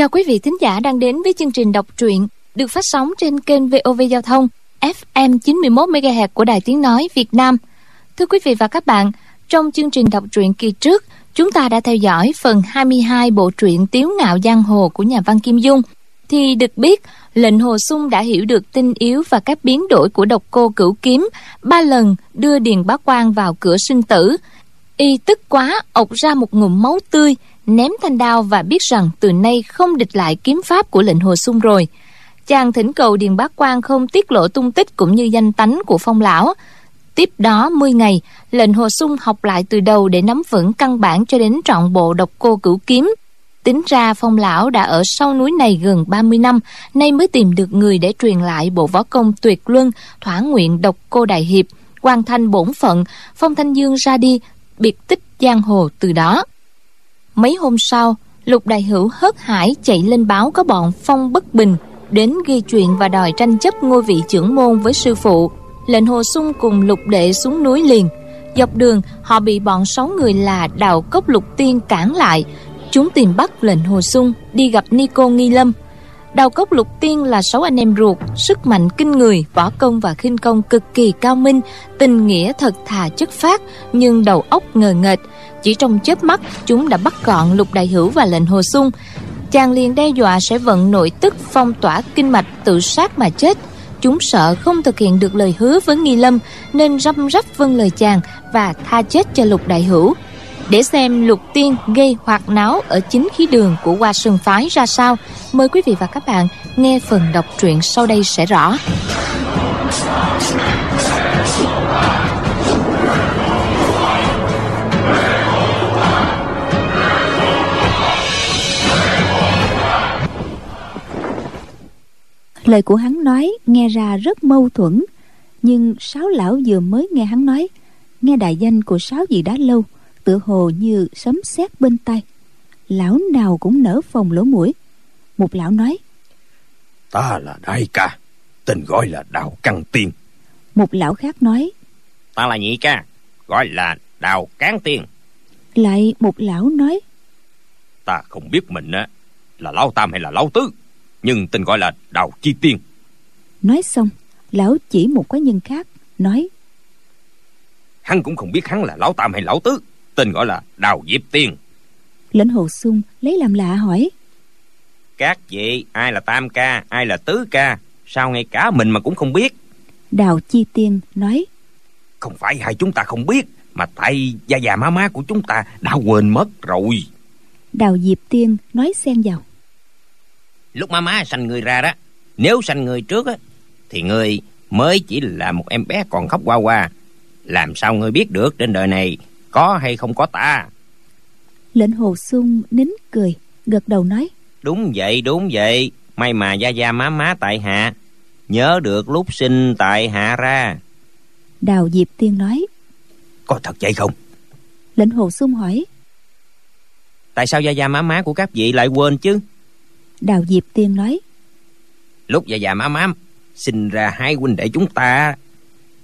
Chào quý vị thính giả đang đến với chương trình đọc truyện được phát sóng trên kênh VOV Giao thông FM 91 MHz của Đài Tiếng nói Việt Nam. Thưa quý vị và các bạn, trong chương trình đọc truyện kỳ trước, chúng ta đã theo dõi phần 22 bộ truyện Tiếu ngạo giang hồ của nhà văn Kim Dung thì được biết lệnh hồ sung đã hiểu được tinh yếu và các biến đổi của độc cô cửu kiếm ba lần đưa điền bá quan vào cửa sinh tử y tức quá ộc ra một ngụm máu tươi ném thanh đao và biết rằng từ nay không địch lại kiếm pháp của lệnh hồ sung rồi. Chàng thỉnh cầu điền bác quan không tiết lộ tung tích cũng như danh tánh của phong lão. Tiếp đó 10 ngày, lệnh hồ sung học lại từ đầu để nắm vững căn bản cho đến trọn bộ độc cô cửu kiếm. Tính ra phong lão đã ở sau núi này gần 30 năm, nay mới tìm được người để truyền lại bộ võ công tuyệt luân, thỏa nguyện độc cô đại hiệp, hoàn thành bổn phận, phong thanh dương ra đi, biệt tích giang hồ từ đó mấy hôm sau, lục đại hữu hớt hải chạy lên báo có bọn phong bất bình đến ghi chuyện và đòi tranh chấp ngôi vị trưởng môn với sư phụ. Lệnh hồ sung cùng lục đệ xuống núi liền. Dọc đường, họ bị bọn sáu người là đào cốc lục tiên cản lại. Chúng tìm bắt lệnh hồ sung đi gặp nico nghi lâm đào cốc lục tiên là sáu anh em ruột, sức mạnh kinh người, võ công và khinh công cực kỳ cao minh. Tình nghĩa thật thà chất phát, nhưng đầu óc ngờ nghệch. Chỉ trong chớp mắt, chúng đã bắt gọn lục đại hữu và lệnh hồ sung. Chàng liền đe dọa sẽ vận nội tức, phong tỏa kinh mạch, tự sát mà chết. Chúng sợ không thực hiện được lời hứa với nghi lâm, nên răm rắp vâng lời chàng và tha chết cho lục đại hữu để xem lục tiên gây hoạt náo ở chính khí đường của hoa sơn phái ra sao, mời quý vị và các bạn nghe phần đọc truyện sau đây sẽ rõ. Lời của hắn nói nghe ra rất mâu thuẫn, Nhưng sáu lão vừa mới nghe hắn nói, Nghe đại danh của sáu vị đã lâu Tựa hồ như sấm sét bên tai. Lão nào cũng nở phòng lỗ mũi. Một lão nói Ta là đại ca Tên gọi là Đào Căng Tiên. Một lão khác nói Ta là nhị ca Gọi là Đào Cán Tiên. Lại một lão nói Ta không biết mình á là Lão Tam hay là Lão Tứ nhưng tên gọi là Đào Chi Tiên. Nói xong, lão chỉ một quái nhân khác, nói Hắn cũng không biết hắn là Lão Tam hay Lão Tứ, tên gọi là Đào Diệp Tiên. Lệnh Hồ Sung lấy làm lạ hỏi Các vị, ai là Tam Ca, ai là Tứ Ca, sao ngay cả mình mà cũng không biết? Đào Chi Tiên nói Không phải hai chúng ta không biết, mà tại gia già má má của chúng ta đã quên mất rồi. Đào Diệp Tiên nói xen vào lúc má má sanh người ra đó nếu sanh người trước á thì người mới chỉ là một em bé còn khóc qua qua làm sao người biết được trên đời này có hay không có ta? Lệnh hồ sung nín cười gật đầu nói. Đúng vậy đúng vậy. May mà gia gia má má tại hạ. Nhớ được lúc sinh tại hạ ra. Đào diệp tiên nói. Có thật vậy không? Lệnh hồ sung hỏi. Tại sao gia gia má má của các vị lại quên chứ? Đào Diệp Tiên nói. Lúc già già má mám Sinh ra hai huynh đệ chúng ta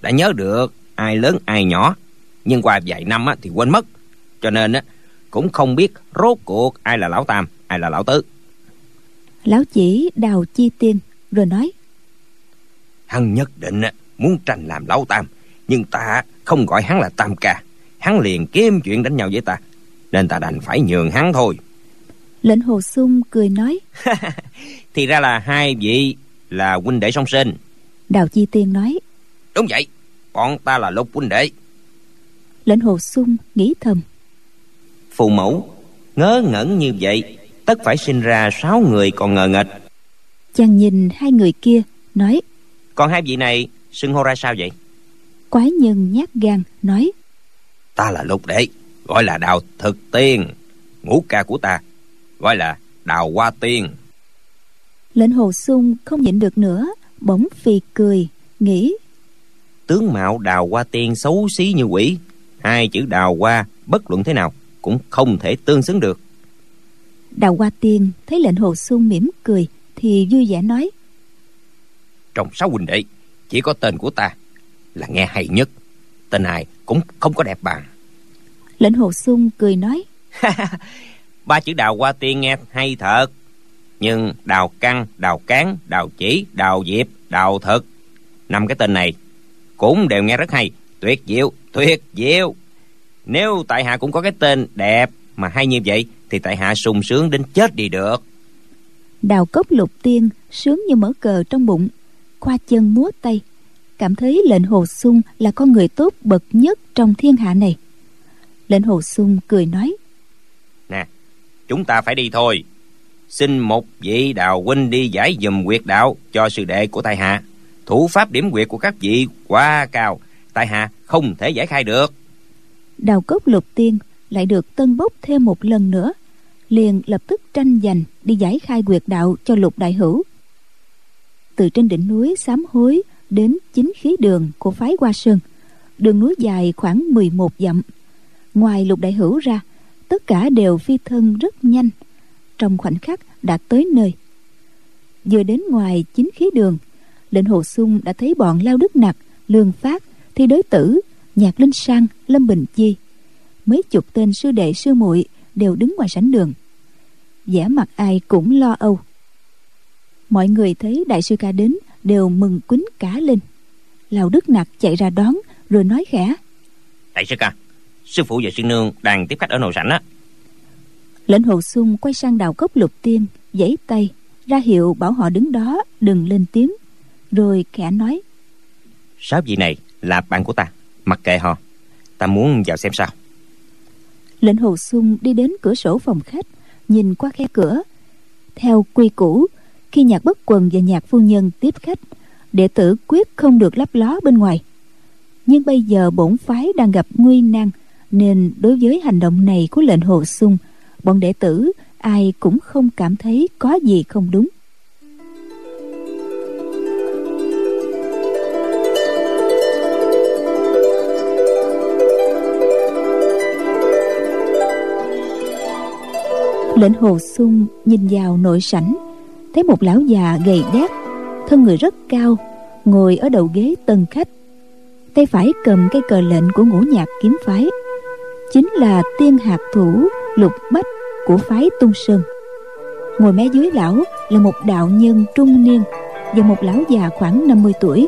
Đã nhớ được ai lớn ai nhỏ Nhưng qua vài năm á, thì quên mất. Cho nên á, cũng không biết rốt cuộc ai là lão tam Ai là lão tứ. Lão chỉ đào chi tiên Rồi nói. Hắn nhất định muốn tranh làm lão tam Nhưng ta không gọi hắn là tam ca. Hắn liền kiếm chuyện đánh nhau với ta Nên ta đành phải nhường hắn thôi. Lệnh hồ sung cười nói. Thì ra là hai vị là huynh đệ song sinh. Đào chi tiên nói. Đúng vậy bọn ta là lục huynh đệ lệnh hồ sung nghĩ thầm. Phù mẫu ngớ ngẩn như vậy tất phải sinh ra sáu người còn ngờ nghệch. Chàng nhìn hai người kia nói còn hai vị này xưng hô ra sao vậy? Quái nhân nhát gan nói ta là lục đệ gọi là đào thực tiên ngũ ca của ta gọi là đào hoa tiên. Lệnh hồ sung không nhịn được nữa bỗng phì cười nghĩ tướng mạo đào hoa tiên xấu xí như quỷ hai chữ đào hoa bất luận thế nào cũng không thể tương xứng được. Đào hoa tiên thấy lệnh hồ sung mỉm cười thì vui vẻ nói. Trong sáu huynh đệ chỉ có tên của ta là nghe hay nhất. Tên này cũng không có đẹp bằng. Lệnh hồ sung cười nói. Ba chữ đào hoa tiên nghe hay thật. Nhưng đào căng đào cán đào chỉ đào diệp đào thực năm cái tên này cũng đều nghe rất hay tuyệt diệu tuyệt diệu. Nếu tại hạ cũng có cái tên đẹp mà hay như vậy thì tại hạ sung sướng đến chết đi được. Đào cốc lục tiên sướng như mở cờ trong bụng khoa chân múa tay cảm thấy lệnh hồ sung là con người tốt bậc nhất trong thiên hạ này. Lệnh hồ sung cười nói nè chúng ta phải đi thôi. Xin một vị đào huynh đi giải dùm quyệt đạo cho sư đệ của tại hạ. Thủ pháp điểm quyệt của các vị quá cao tại hạ, không thể giải khai được. Đào cốc lục tiên lại được tân bốc thêm một lần nữa, liền lập tức tranh giành đi giải khai quyệt đạo cho lục đại hữu. Từ trên đỉnh núi sám hối đến chính khí đường của phái hoa sơn, đường núi dài khoảng 11 dặm. Ngoài lục đại hữu ra, tất cả đều phi thân rất nhanh, trong khoảnh khắc đã tới nơi. Vừa đến ngoài chính khí đường, lệnh hồ sung đã thấy bọn lao đức nặc lương phát thi đối tử nhạc linh sang lâm bình chi. Mấy chục tên sư đệ sư muội đều đứng ngoài sảnh đường. Vẻ mặt ai cũng lo âu. Mọi người thấy đại sư ca đến đều mừng quýnh cả lên. Lào đức nặc chạy ra đón rồi nói khẽ. Đại sư ca sư phụ và sư nương đang tiếp khách ở nội sảnh á. Lệnh hồ sung quay sang đào cốc lục tiên giãy tay ra hiệu bảo họ đứng đó đừng lên tiếng rồi khẽ nói. Sáu vị này là bạn của ta. Mặc kệ họ, ta muốn vào xem sao. Lệnh hồ sung đi đến cửa sổ phòng khách, nhìn qua khe cửa. Theo quy củ, khi nhạc bất quần và nhạc phu nhân tiếp khách, đệ tử quyết không được lấp ló bên ngoài. Nhưng bây giờ bổn phái đang gặp nguy nan, nên đối với hành động này của lệnh hồ sung, bọn đệ tử ai cũng không cảm thấy có gì không đúng. Lệnh hồ sung, nhìn vào nội sảnh, thấy một lão già gầy đét, thân người rất cao, ngồi ở đầu ghế tân khách. Tay phải cầm cây cờ lệnh của ngũ nhạc kiếm phái, chính là tiên hạt thủ lục bách của phái tung sơn. Ngồi mé dưới lão là một đạo nhân trung niên và một lão già khoảng 50 tuổi.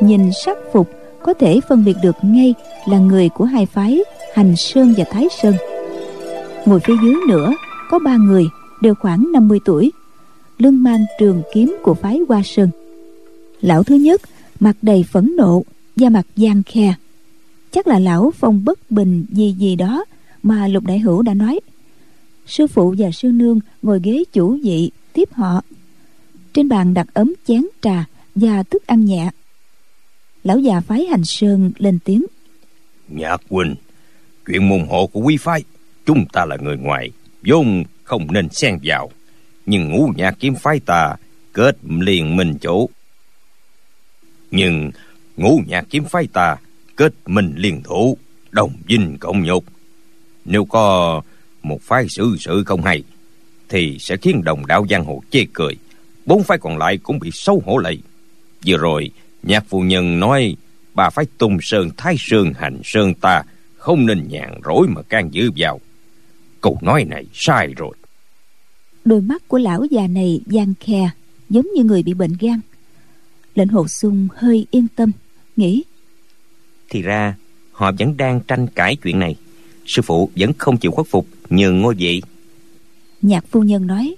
Nhìn sắc phục, có thể phân biệt được ngay là người của hai phái hành sơn và thái sơn. Ngồi phía dưới nữa có ba người, đều khoảng 50 tuổi, lưng mang trường kiếm của phái hoa sơn. Lão thứ nhất, mặt đầy phẫn nộ da mặt gian khe. Chắc là lão phong bất bình gì gì đó mà lục đại hữu đã nói. Sư phụ và sư nương ngồi ghế chủ vị tiếp họ. Trên bàn đặt ấm chén trà và thức ăn nhẹ. Lão già phái hành sơn lên tiếng. Nhạc huynh chuyện môn hộ của quý phái, chúng ta là người ngoài vốn không nên xen vào. Nhưng ngũ nhạc kiếm phái ta kết liền mình chủ nhưng ngũ nhạc kiếm phái ta kết mình liền thủ, đồng dinh cộng nhục. Nếu có một phái xử sự không hay, thì sẽ khiến đồng đạo giang hồ chê cười. Bốn phái còn lại cũng bị xấu hổ lạy vừa rồi, nhạc phu nhân nói, bà phái tung sơn, thái sơn, hành sơn ta, không nên nhàn rỗi mà can dự vào câu nói này sai rồi. Đôi mắt của lão già này gian khe giống như người bị bệnh gan. Lệnh hồ sung hơi yên tâm nghĩ. Thì ra họ vẫn đang tranh cãi chuyện này. Sư phụ vẫn không chịu khuất phục nhường ngôi vị. Nhạc phu nhân nói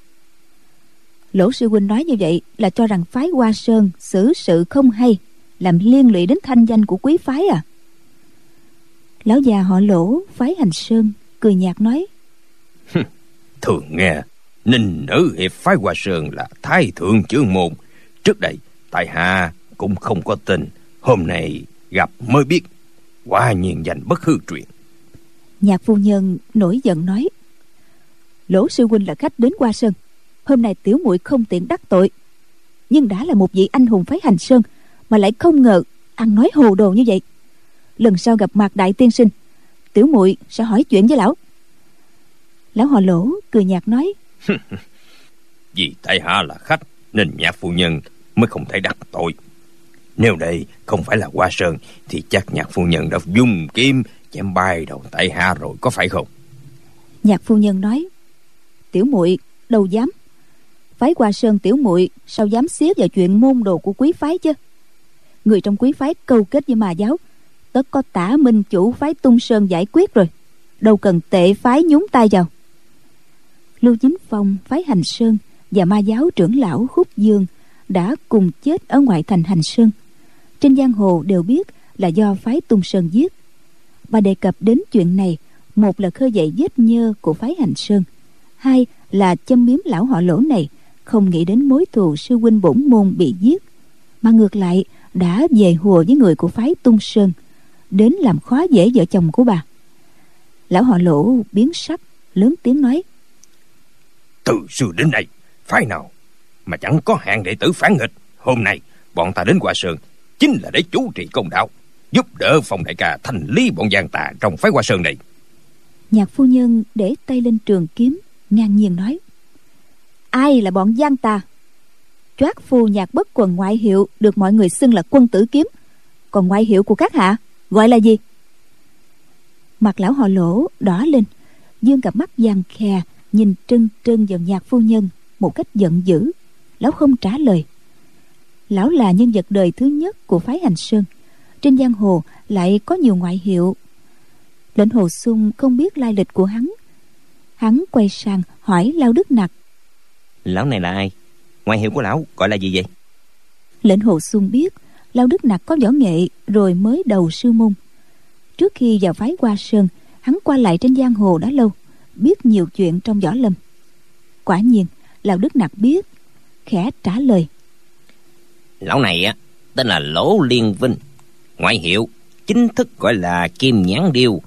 lỗ sư huynh nói như vậy là cho rằng phái hoa sơn xử sự không hay làm liên lụy đến thanh danh của quý phái à? Lão già họ lỗ phái hành sơn cười nhạt nói thường nghe, ninh nữ hiệp phái hoa sơn là thái thượng chương môn. Trước đây, tại hạ cũng không có tin, hôm nay gặp mới biết, quả nhiên danh bất hư truyền. Nhạc phu nhân nổi giận nói, lỗ sư huynh là khách đến qua sơn hôm nay tiểu muội không tiện đắc tội. Nhưng đã là một vị anh hùng phái hành sơn, mà lại không ngờ ăn nói hồ đồ như vậy. Lần sau gặp mặt đại tiên sinh, tiểu muội sẽ hỏi chuyện với lão lão họ lỗ cười nhạt nói. Vì tại hạ là khách nên nhạc phu nhân mới không thể đắc tội. Nếu đây không phải là hoa sơn thì chắc nhạc phu nhân đã dùng kim chém bay đầu tại hạ rồi có phải không? Nhạc phu nhân nói tiểu muội đâu dám. Phái hoa sơn tiểu muội sao dám xiết vào chuyện môn đồ của quý phái chứ? Người trong quý phái câu kết với mà giáo tất có tả minh chủ phái tung sơn giải quyết rồi. Đâu cần tệ phái nhúng tay vào lưu chính phong, phái hành sơn và ma giáo trưởng lão khúc dương đã cùng chết ở ngoại thành hành sơn. Trên giang hồ đều biết là do phái tung sơn giết. Bà đề cập đến chuyện này, một là khơi dậy vết nhơ của phái hành sơn, hai là châm biếm lão họ lỗ này không nghĩ đến mối thù sư huynh bổn môn bị giết, mà ngược lại đã về hùa với người của phái tung sơn, đến làm khó dễ vợ chồng của bà. Lão họ lỗ biến sắc, lớn tiếng nói từ xưa đến nay. Phái nào, mà chẳng có hạng đệ tử phản nghịch. Hôm nay, bọn ta đến qua sơn, chính là để chú trì công đạo, giúp đỡ phòng đại ca thành lý bọn giang tà trong phái hoa sơn này. Nhạc phu nhân để tay lên trường kiếm, ngang nhiên nói, ai là bọn giang tà? Choát phu nhạc bất quần ngoại hiệu được mọi người xưng là quân tử kiếm. Còn ngoại hiệu của các hạ gọi là gì? Mặt lão họ lỗ đỏ lên, dương cặp mắt vàng khè nhìn trân trân vào nhạc phu nhân một cách giận dữ lão không trả lời. Lão là nhân vật đời thứ nhất của phái hành sơn trên giang hồ lại có nhiều ngoại hiệu. Lệnh hồ sung không biết lai lịch của hắn. Hắn quay sang hỏi lao đức nặc. Lão này là ai? Ngoại hiệu của lão gọi là gì vậy? Lệnh hồ sung biết lao đức nặc có võ nghệ rồi mới đầu sư môn. Trước khi vào phái hoa sơn hắn qua lại trên giang hồ đã lâu biết nhiều chuyện trong võ lâm. Quả nhiên lao đức nặc biết khẽ trả lời. Lão này á tên là lỗ liên vinh. Ngoại hiệu chính thức gọi là kim nhãn điêu.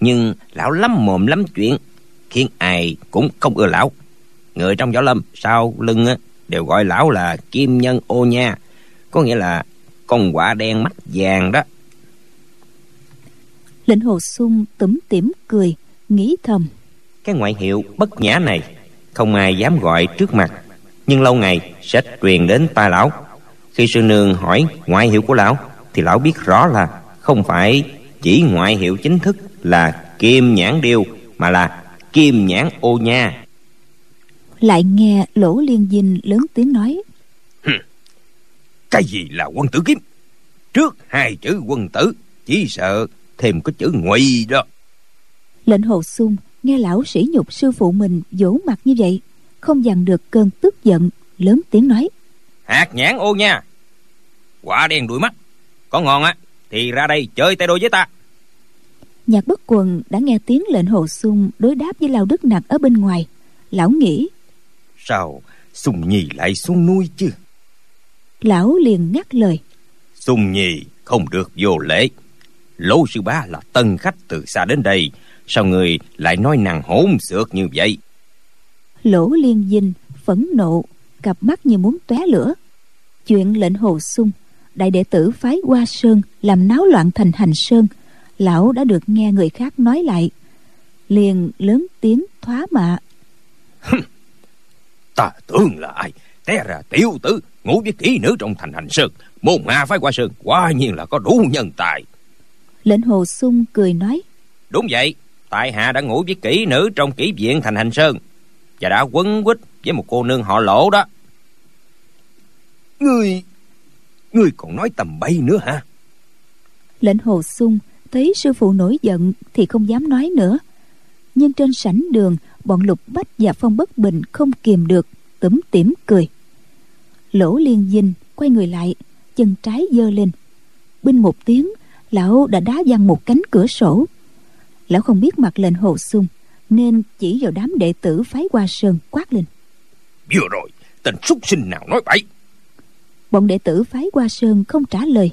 Nhưng lão lắm mồm lắm chuyện khiến ai cũng không ưa lão. Người trong võ lâm sau lưng á, đều gọi lão là kim nhân ô nha có nghĩa là con quả đen mắt vàng đó. Lệnh hồ sung tủm tỉm cười nghĩ thầm cái ngoại hiệu bất nhã này không ai dám gọi trước mặt nhưng lâu ngày sẽ truyền đến tai lão. Khi sư nương hỏi ngoại hiệu của lão thì lão biết rõ là không phải chỉ ngoại hiệu chính thức là kim nhãn điêu mà là kim nhãn ô nha. Lại nghe lỗ liên dinh lớn tiếng nói cái gì là quân tử kiếm? Trước hai chữ quân tử chỉ sợ thêm có chữ ngụy đó. Lệnh hồ sung nghe lão sĩ nhục sư phụ mình vỗ mặt như vậy không dằn được cơn tức giận lớn tiếng nói. Hạt nhãn ô nha. Quả đen đuổi mắt. Có ngon á thì ra đây chơi tay đôi với ta. Nhạc bất quần đã nghe tiếng lệnh hồ sung đối đáp với lao đức nặc ở bên ngoài. Lão nghĩ sao sùng nhì lại xuống nuôi chứ? Lão liền ngắt lời. Sùng nhì không được vô lễ. Lỗ sư bá là tân khách từ xa đến đây sao người lại nói nàng hỗn xược như vậy? Lỗ liên dinh phẫn nộ cặp mắt như muốn tóe lửa. Chuyện lệnh hồ sung đại đệ tử phái hoa sơn làm náo loạn thành hành sơn lão đã được nghe người khác nói lại. Liền lớn tiếng thoá mạ. Ta tưởng là ai? Té ra tiểu tử ngủ với kỹ nữ trong thành hành sơn. Môn hạ phái hoa sơn quả nhiên là có đủ nhân tài. Lệnh hồ sung cười nói. Đúng vậy tại hạ đã ngủ với kỹ nữ trong kỹ viện thành hành sơn và đã quấn quýt với một cô nương họ lỗ đó. Ngươi ngươi còn nói tầm bay nữa hả? Lệnh hồ sung thấy sư phụ nổi giận thì không dám nói nữa. Nhưng trên sảnh đường bọn lục bách và phong bất bình không kìm được tủm tỉm cười. Lỗ liên dinh quay người lại chân trái giơ lên. Binh một tiếng lão đã đá văng một cánh cửa sổ lão không biết mặt lệnh hồ sung nên chỉ vào đám đệ tử phái hoa sơn quát lên. Vừa rồi tên súc sinh nào nói bậy? Bọn đệ tử phái hoa sơn không trả lời.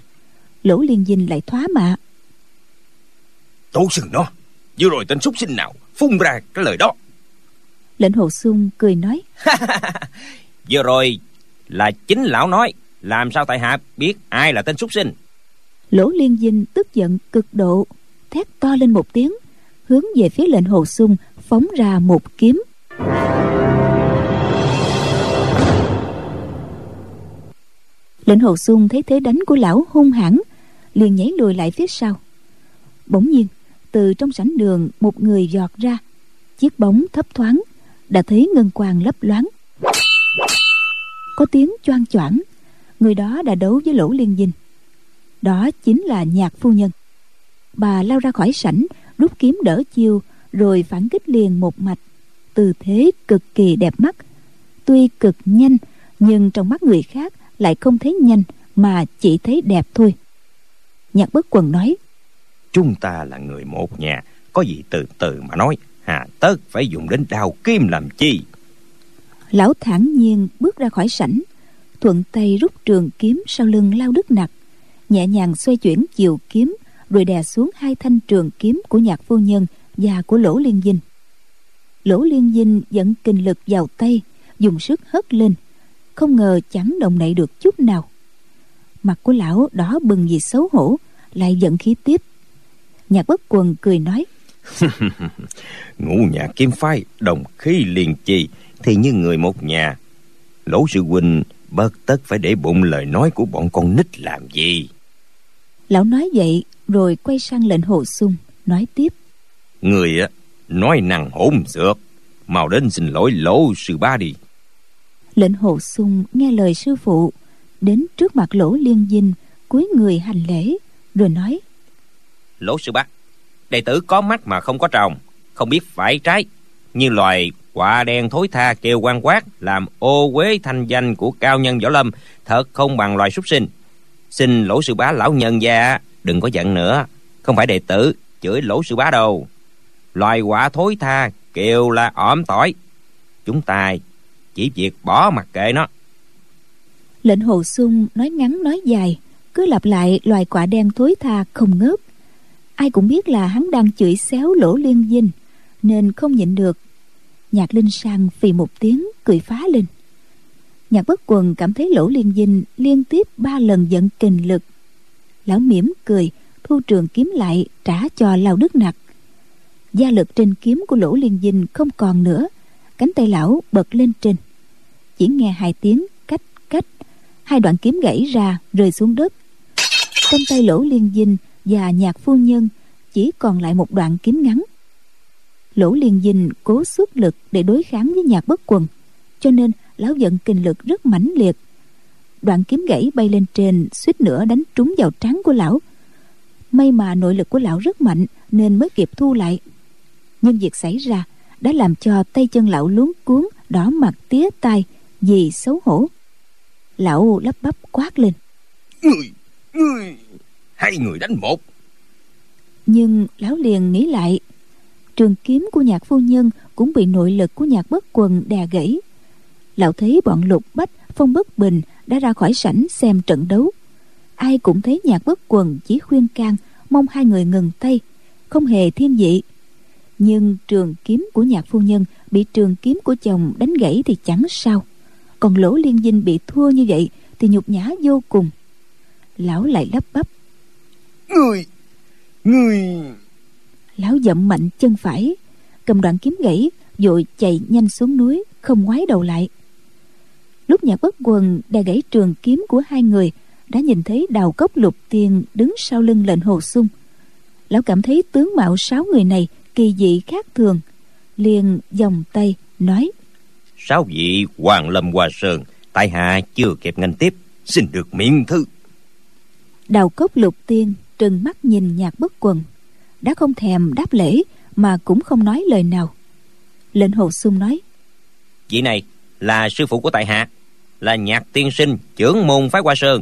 Lỗ liên dinh lại thoá mạ. Tổ sừng nó vừa rồi tên súc sinh nào phun ra cái lời đó? Lệnh hồ sung cười nói. Vừa rồi là chính lão nói làm sao tại hạ biết ai là tên súc sinh? Lỗ liên dinh tức giận cực độ thét to lên một tiếng hướng về phía lệnh hồ sung, phóng ra một kiếm. Lệnh hồ sung thấy thế đánh của lão hung hãn, liền nhảy lùi lại phía sau. Bỗng nhiên, từ trong sảnh đường, một người giọt ra. Chiếc bóng thấp thoáng, đã thấy ngân quang lấp loáng. Có tiếng choang choảng, người đó đã đấu với lỗ liên dinh. Đó chính là nhạc phu nhân. Bà lao ra khỏi sảnh rút kiếm đỡ chiêu rồi phản kích liền một mạch. Tư thế cực kỳ đẹp mắt. Tuy cực nhanh nhưng trong mắt người khác lại không thấy nhanh mà chỉ thấy đẹp thôi. Nhạc bất quần nói chúng ta là người một nhà có gì từ từ mà nói. Hà tất phải dùng đến đao kim làm chi? Lão thản nhiên bước ra khỏi sảnh thuận tay rút trường kiếm sau lưng lao đức nặc nhẹ nhàng xoay chuyển chiều kiếm rồi đè xuống hai thanh trường kiếm của nhạc phu nhân và của lỗ liên dinh. Lỗ liên dinh dẫn kinh lực vào tay dùng sức hất lên không ngờ chẳng động đậy được chút nào. Mặt của lão đỏ bừng vì xấu hổ lại giận khí tiếp. Nhạc bất quần cười nói ngũ nhà kim phái đồng khí liền trì thì như người một nhà. Lỗ sư huynh bất tất phải để bụng lời nói của bọn con nít làm gì? Lão nói vậy rồi quay sang lệnh hồ sung nói tiếp. Người á nói năng hỗn xược mau đến xin lỗi lỗ sư ba đi. Lệnh hồ sung nghe lời sư phụ đến trước mặt lỗ liên dinh cúi người hành lễ rồi nói. Lỗ sư bá đệ tử có mắt mà không có tròng không biết phải trái. Như loài quả đen thối tha kêu quan quát làm ô uế thanh danh của cao nhân võ lâm thật không bằng loài súc sinh. Xin lỗ sư bá lão nhân gia đừng có giận nữa. Không phải đệ tử, chửi lỗ sư bá đâu. Loài quả thối tha, kêu là ỏm tỏi. Chúng ta chỉ việc bỏ mặc kệ nó. Lệnh hồ sung nói ngắn, nói dài, cứ lặp lại loài quả đen thối tha không ngớt. Ai cũng biết là hắn đang chửi xéo lỗ liên dinh, nên không nhịn được. Nhạc linh sang phì một tiếng, cười phá lên. Nhạc bất quần cảm thấy lỗ liên dinh liên tiếp ba lần giận kình lực lão mỉm cười, thu trường kiếm lại, trả cho lao đức nặc. Gia lực trên kiếm của lỗ liên dinh không còn nữa, cánh tay lão bật lên trên. Chỉ nghe hai tiếng cách cách, hai đoạn kiếm gãy ra, rơi xuống đất. Trong tay lỗ liên dinh và nhạc phu nhân chỉ còn lại một đoạn kiếm ngắn. Lỗ liên dinh cố xuất lực để đối kháng với nhạc bất quần, cho nên lão giận kinh lực rất mãnh liệt đoạn kiếm gãy bay lên trên suýt nữa đánh trúng vào trán của lão. May mà nội lực của lão rất mạnh nên mới kịp thu lại. Nhưng việc xảy ra đã làm cho tay chân lão luống cuốn đỏ mặt tía tai vì xấu hổ. Lão lắp bắp quát lên. Người người hai người đánh một. Nhưng lão liền nghĩ lại trường kiếm của nhạc phu nhân cũng bị nội lực của nhạc bất quần đè gãy. Lão thấy bọn lục bách phong bất bình đã ra khỏi sảnh xem trận đấu. Ai cũng thấy nhạc bất quần chỉ khuyên can mong hai người ngừng tay không hề thiên vị. Nhưng trường kiếm của nhạc phu nhân bị trường kiếm của chồng đánh gãy thì chẳng sao. Còn lỗ liên dinh bị thua như vậy thì nhục nhã vô cùng. Lão lại lắp bắp. Người người. Lão dậm mạnh chân phải cầm đoạn kiếm gãy vội chạy nhanh xuống núi không ngoái đầu lại lúc nhạc bất quần đè gãy trường kiếm của hai người đã nhìn thấy đào cốc lục tiên đứng sau lưng lệnh hồ sung. Lão cảm thấy tướng mạo sáu người này kỳ dị khác thường liền vòng tay nói sáu vị hoàng lâm hoa sơn tại hạ chưa kịp ngành tiếp xin được miễn thư. Đào cốc lục tiên trừng mắt nhìn nhạc bất quần đã không thèm đáp lễ mà cũng không nói lời nào. Lệnh hồ sung nói vị này là sư phụ của tại hạ là nhạc tiên sinh trưởng môn phái hoa sơn.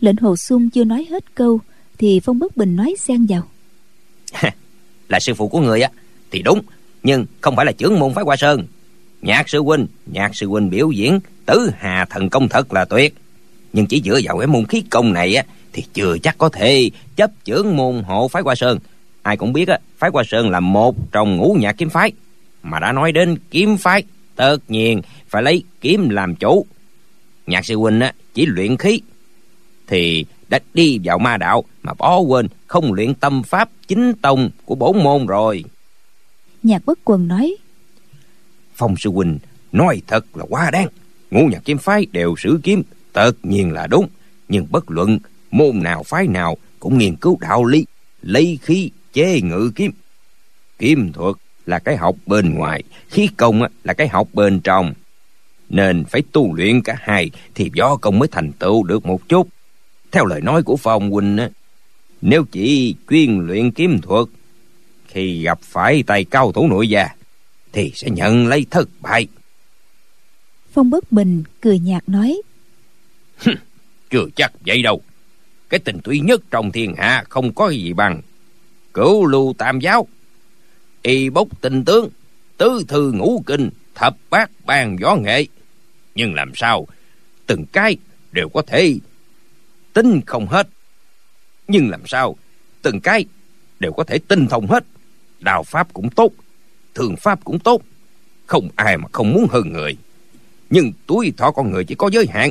Lệnh hồ sung chưa nói hết câu thì phong bất bình nói xen vào. Là sư phụ của người á thì đúng nhưng không phải là trưởng môn phái hoa sơn. Nhạc sư huynh nhạc sư huynh biểu diễn tứ hà thần công thật là tuyệt. Nhưng chỉ dựa vào cái môn khí công này á thì chưa chắc có thể chấp trưởng môn hộ phái hoa sơn. Ai cũng biết á phái hoa sơn là một trong ngũ nhạc kiếm phái mà đã nói đến kiếm phái tất nhiên phải lấy kiếm làm chủ. Nhạc sư huynh á chỉ luyện khí thì đã đi vào ma đạo mà bỏ quên không luyện tâm pháp chính tông của bổn môn rồi. Nhạc bất quần nói phong sư huynh nói thật là quá đáng. Ngũ nhạc kiếm phái đều sử kiếm tất nhiên là đúng. Nhưng bất luận môn nào phái nào cũng nghiên cứu đạo lý lấy khí chế ngự kiếm. Kiếm thuật là cái học bên ngoài khí công là cái học bên trong nên phải tu luyện cả hai thì võ công mới thành tựu được một chút. Theo lời nói của Phong huynh nếu chỉ chuyên luyện kiếm thuật khi gặp phải tay cao thủ nội gia thì sẽ nhận lấy thất bại. Phong Bất Bình cười nhạt nói Chưa chắc vậy đâu. Cái tình tuy nhất trong thiên hạ không có gì bằng. Cửu lưu tam giáo. Y bốc tinh tướng. Tứ thư ngũ kinh. Thập bát bàn võ nghệ. Nhưng làm sao từng cái đều có thể tính không hết. Nhưng làm sao từng cái đều có thể tinh thông hết. Đào pháp cũng tốt. Thường pháp cũng tốt. Không ai mà không muốn hơn người. Nhưng tuổi thọ con người chỉ có giới hạn.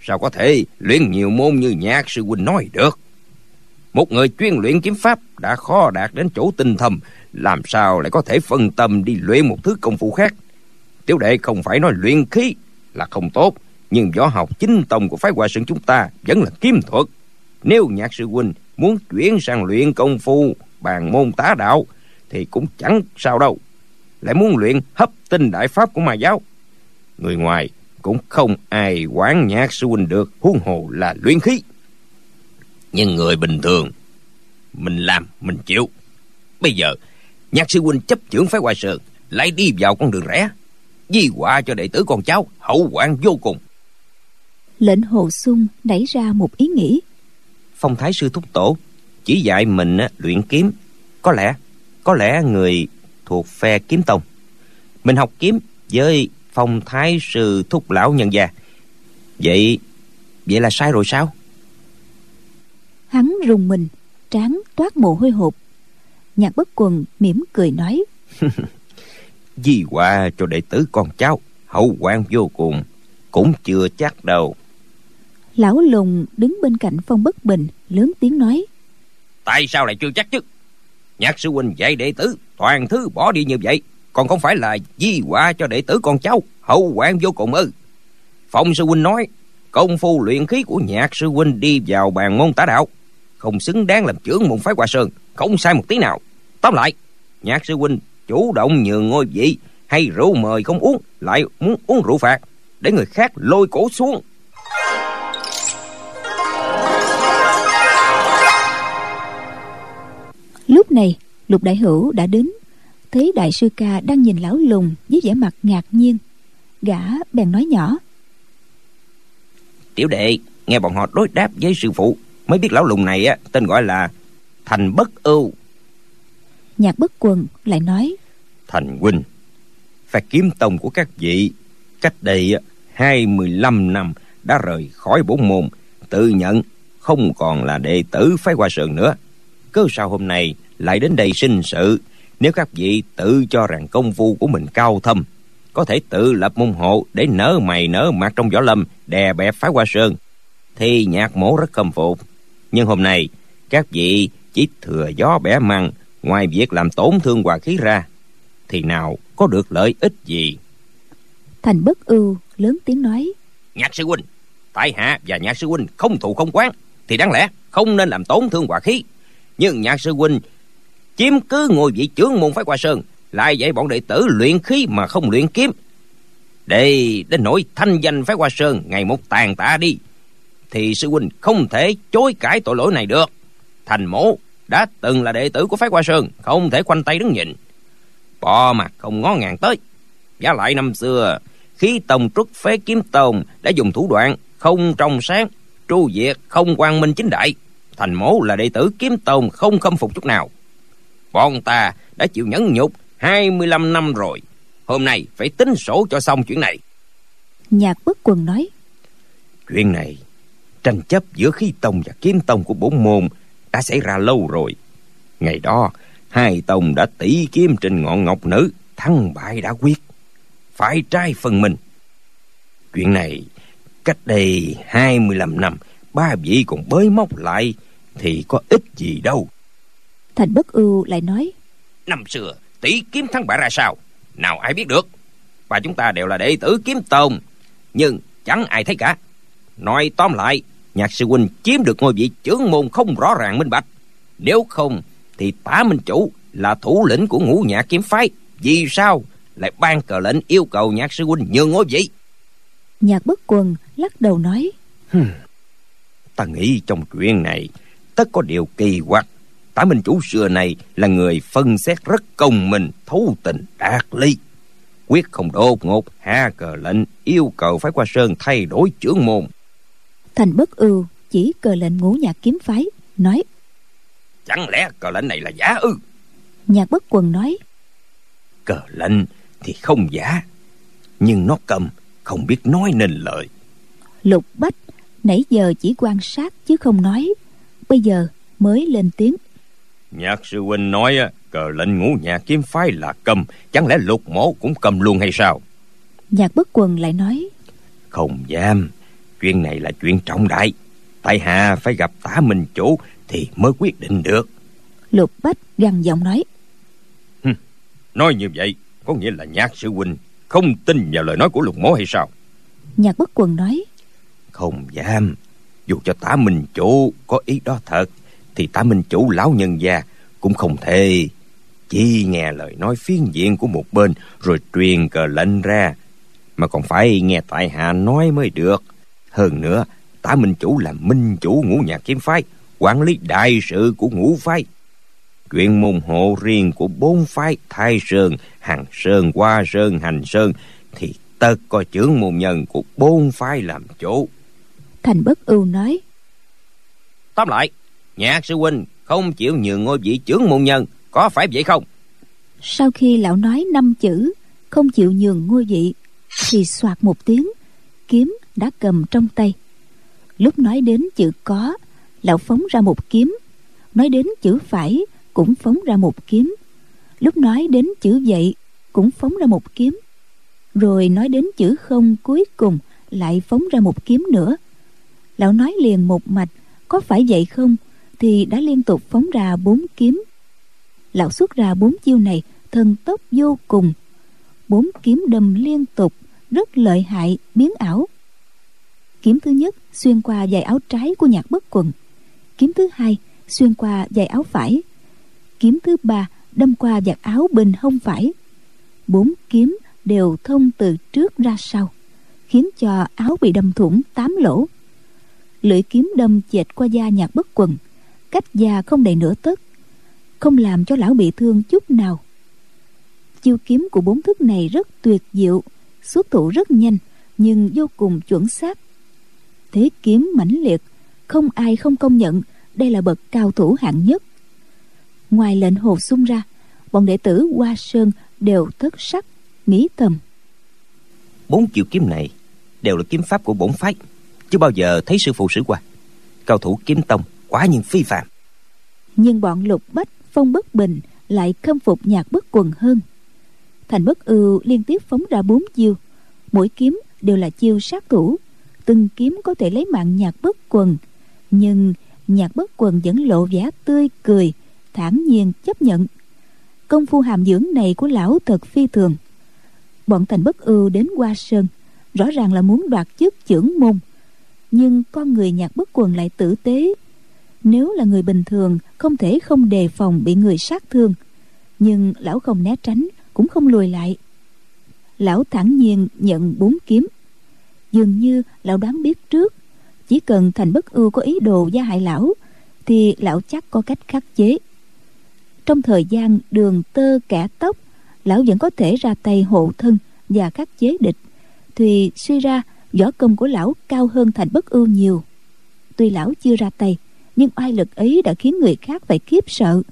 Sao có thể luyện nhiều môn như nhạc sư huynh nói được? Một người chuyên luyện kiếm pháp đã khó đạt đến chỗ tinh thầm, làm sao lại có thể phân tâm đi luyện một thứ công phu khác? Tiểu đệ không phải nói luyện khí là không tốt, nhưng võ học chính tông của phái hòa sơn chúng ta vẫn là kiếm thuật. Nếu nhạc sư huynh muốn chuyển sang luyện công phu bàn môn tá đạo thì cũng chẳng sao đâu. Lại muốn luyện hấp tinh đại pháp của ma giáo. Người ngoài cũng không ai quán nhạc sư huynh được huống hồ là luyện khí nhưng người bình thường mình làm mình chịu bây giờ nhạc sư huynh chấp trưởng phái hoài sơn lại đi vào con đường rẽ. Di họa cho đệ tử con cháu hậu hoạn vô cùng. Lệnh hồ sung nảy ra một ý nghĩ. Phong thái sư thúc tổ chỉ dạy mình luyện kiếm. Có lẽ có lẽ người thuộc phe kiếm tông. Mình học kiếm với phong thái sư thúc lão nhân gia. Vậy vậy là sai rồi sao? Hắn rùng mình trán toát mồ hôi hột nhạc bất quần mỉm cười nói. Di họa cho đệ tử con cháu hậu quan vô cùng cũng chưa chắc đâu. Lão lùng đứng bên cạnh phong bất bình lớn tiếng nói. Tại sao lại chưa chắc chứ? Nhạc sư huynh dạy đệ tử toàn thứ bỏ đi như vậy còn không phải là di họa cho đệ tử con cháu hậu hoạn vô cùng ư. Phong sư huynh nói công phu luyện khí của nhạc sư huynh đi vào bàn môn tả đạo không xứng đáng làm trưởng môn phái hòa sơn không sai một tí nào tóm lại nhạc sư huynh chủ động nhường ngôi vị hay rượu mời không uống lại muốn uống rượu phạt để người khác lôi cổ xuống. Lúc này lục đại hữu đã đến. Thấy đại sư ca đang nhìn lão lùng với vẻ mặt ngạc nhiên gã bèn nói nhỏ. Tiểu đệ nghe bọn họ đối đáp với sư phụ mới biết lão lùng này á tên gọi là thành bất ưu nhạc bất quần lại nói, thành huynh phạt kiếm tông của các vị. Cách đây hai mươi lăm năm đã rời khỏi bốn môn. Tự nhận không còn là đệ tử phái hoa sơn nữa. Cơ sao hôm nay lại đến đây sinh sự? Nếu các vị tự cho rằng công phu của mình cao thâm, có thể tự lập môn hộ để nở mày nở mặt trong võ lâm, đè bẹp phái hoa sơn, thì nhạc mổ rất khâm phục. Nhưng hôm nay, các vị chỉ thừa gió bẻ măng ngoài việc làm tổn thương hòa khí ra thì nào có được lợi ích gì? Thành bất ưu lớn tiếng nói. Nhạc sư huynh tại hạ và nhạc sư huynh không thù không quán thì đáng lẽ không nên làm tổn thương hòa khí. Nhưng nhạc sư huynh chiếm cứ ngôi vị trưởng môn phái hoa sơn lại dạy bọn đệ tử luyện khí mà không luyện kiếm. Để đến nỗi thanh danh phái hoa sơn ngày một tàn tạ đi thì sư huynh không thể chối cãi tội lỗi này được. Thành mổ đã từng là đệ tử của phái hoa sơn không thể quanh tay đứng nhìn. Bò mặt không ngó ngàng tới. Giá lại năm xưa khí tông trúc phế kiếm tông đã dùng thủ đoạn không trong sáng tru diệt không quang minh chính đại thành mổ là đệ tử kiếm tông không khâm phục chút nào. Bọn ta đã chịu nhẫn nhục 25 năm rồi hôm nay phải tính sổ cho xong chuyện này. Nhạc bất quần nói chuyện này tranh chấp giữa khí tông và kiếm tông của bốn môn đã xảy ra lâu rồi. Ngày đó hai tông đã tỷ kiếm trên ngọn ngọc nữ thắng bại đã quyết. Phải trai phần mình. Chuyện này cách đây hai mươi lăm năm ba vị còn bới móc lại thì có ích gì đâu. Thành bất ưu lại nói năm xưa tỷ kiếm thắng bại ra sao? Nào ai biết được? Và chúng ta đều là đệ tử kiếm tông nhưng chẳng ai thấy cả. Nói tóm lại nhạc sư huynh chiếm được ngôi vị trưởng môn không rõ ràng minh bạch. Nếu không thì tả minh chủ là thủ lĩnh của ngũ nhạc kiếm phái. Vì sao lại ban cờ lệnh yêu cầu nhạc sư huynh nhường ngôi vị? Nhạc bất quần lắc đầu nói ta nghĩ trong chuyện này tất có điều kỳ quặc. Tả minh chủ xưa này là người phân xét rất công minh thấu tình đạt lý. Quyết không đột ngột hạ cờ lệnh yêu cầu phải qua sơn thay đổi trưởng môn thành bất ưu chỉ cờ lệnh ngũ nhạc kiếm phái nói chẳng lẽ cờ lệnh này là giả ư? Nhạc bất quần nói cờ lệnh thì không giả nhưng nó cầm không biết nói nên lời. Lục bách nãy giờ chỉ quan sát chứ không nói bây giờ mới lên tiếng. Nhạc sư huynh nói cờ lệnh ngũ nhạc kiếm phái là cầm chẳng lẽ lục mổ cũng cầm luôn hay sao? Nhạc bất quần lại nói không dám chuyện này là chuyện trọng đại. Tại hạ phải gặp tả minh chủ thì mới quyết định được. Lục bách gằn giọng nói. Nói như vậy có nghĩa là nhạc sư huynh không tin vào lời nói của lục mổ hay sao? Nhạc bất quần nói. Không dám. Dù cho tả minh chủ có ý đó thật thì tả minh chủ lão nhân gia cũng không thể chỉ nghe lời nói phiến diện của một bên rồi truyền cờ lệnh ra mà còn phải nghe tại hạ nói mới được hơn nữa tả minh chủ là minh chủ ngũ nhạc kiếm phái quản lý đại sự của ngũ phái. Chuyện môn hộ riêng của bốn phái thái sơn hằng sơn hoa sơn hành sơn thì tất có trưởng môn nhân của bốn phái làm chủ. Thành bất ưu nói tóm lại nhạc sư huynh không chịu nhường ngôi vị trưởng môn nhân có phải vậy không? Sau khi lão nói năm chữ không chịu nhường ngôi vị thì soạt một tiếng kiếm đã cầm trong tay. Lúc nói đến chữ có lão phóng ra một kiếm. Nói đến chữ phải cũng phóng ra một kiếm. Lúc nói đến chữ vậy cũng phóng ra một kiếm. Rồi nói đến chữ không cuối cùng lại phóng ra một kiếm nữa. Lão nói liền một mạch, có phải vậy không? Thì đã liên tục phóng ra bốn kiếm. Lão xuất ra bốn chiêu này, thần tốc vô cùng. Bốn kiếm đâm liên tục, rất lợi hại, biến ảo kiếm thứ nhất, xuyên qua giày áo trái của nhạc bất quần. Kiếm thứ hai, xuyên qua giày áo phải. Kiếm thứ ba, đâm qua vạt áo bên hông phải. Bốn kiếm đều thông từ trước ra sau, khiến cho áo bị đâm thủng tám lỗ. Lưỡi kiếm đâm chệch qua da nhạc bất quần, cách da không đầy nửa tấc, không làm cho lão bị thương chút nào. Chiêu kiếm của bốn thức này rất tuyệt diệu, xuất thủ rất nhanh, nhưng vô cùng chuẩn xác thế kiếm mãnh liệt không ai không công nhận đây là bậc cao thủ hạng nhất. Ngoài lệnh hồ sung ra bọn đệ tử hoa sơn đều thất sắc nghĩ thầm. Bốn chiều kiếm này đều là kiếm pháp của bổn phái chưa bao giờ thấy sư phụ sử qua. Cao thủ kiếm tông quá nhiên phi phạm nhưng bọn lục bách phong bất bình lại khâm phục nhạc bất quần hơn. Thành bất ưu liên tiếp phóng ra bốn chiêu mỗi kiếm đều là chiêu sát thủ từng kiếm có thể lấy mạng nhạc bất quần. Nhưng nhạc bất quần vẫn lộ vẻ tươi cười, thản nhiên chấp nhận. Công phu hàm dưỡng này của lão thật phi thường. Bọn thành bất ưu đến qua sơn, rõ ràng là muốn đoạt chức trưởng môn. Nhưng con người nhạc bất quần lại tử tế. Nếu là người bình thường, không thể không đề phòng bị người sát thương. Nhưng lão không né tránh, cũng không lùi lại. Lão thản nhiên nhận bốn kiếm dường như lão đoán biết trước. Chỉ cần thành bất ưu có ý đồ gia hại lão, thì lão chắc có cách khắc chế. Trong thời gian đường tơ kẻ tóc, lão vẫn có thể ra tay hộ thân và khắc chế địch. Thì suy ra, võ công của lão cao hơn thành bất ưu nhiều. Tuy lão chưa ra tay, nhưng oai lực ấy đã khiến người khác phải kiếp sợ.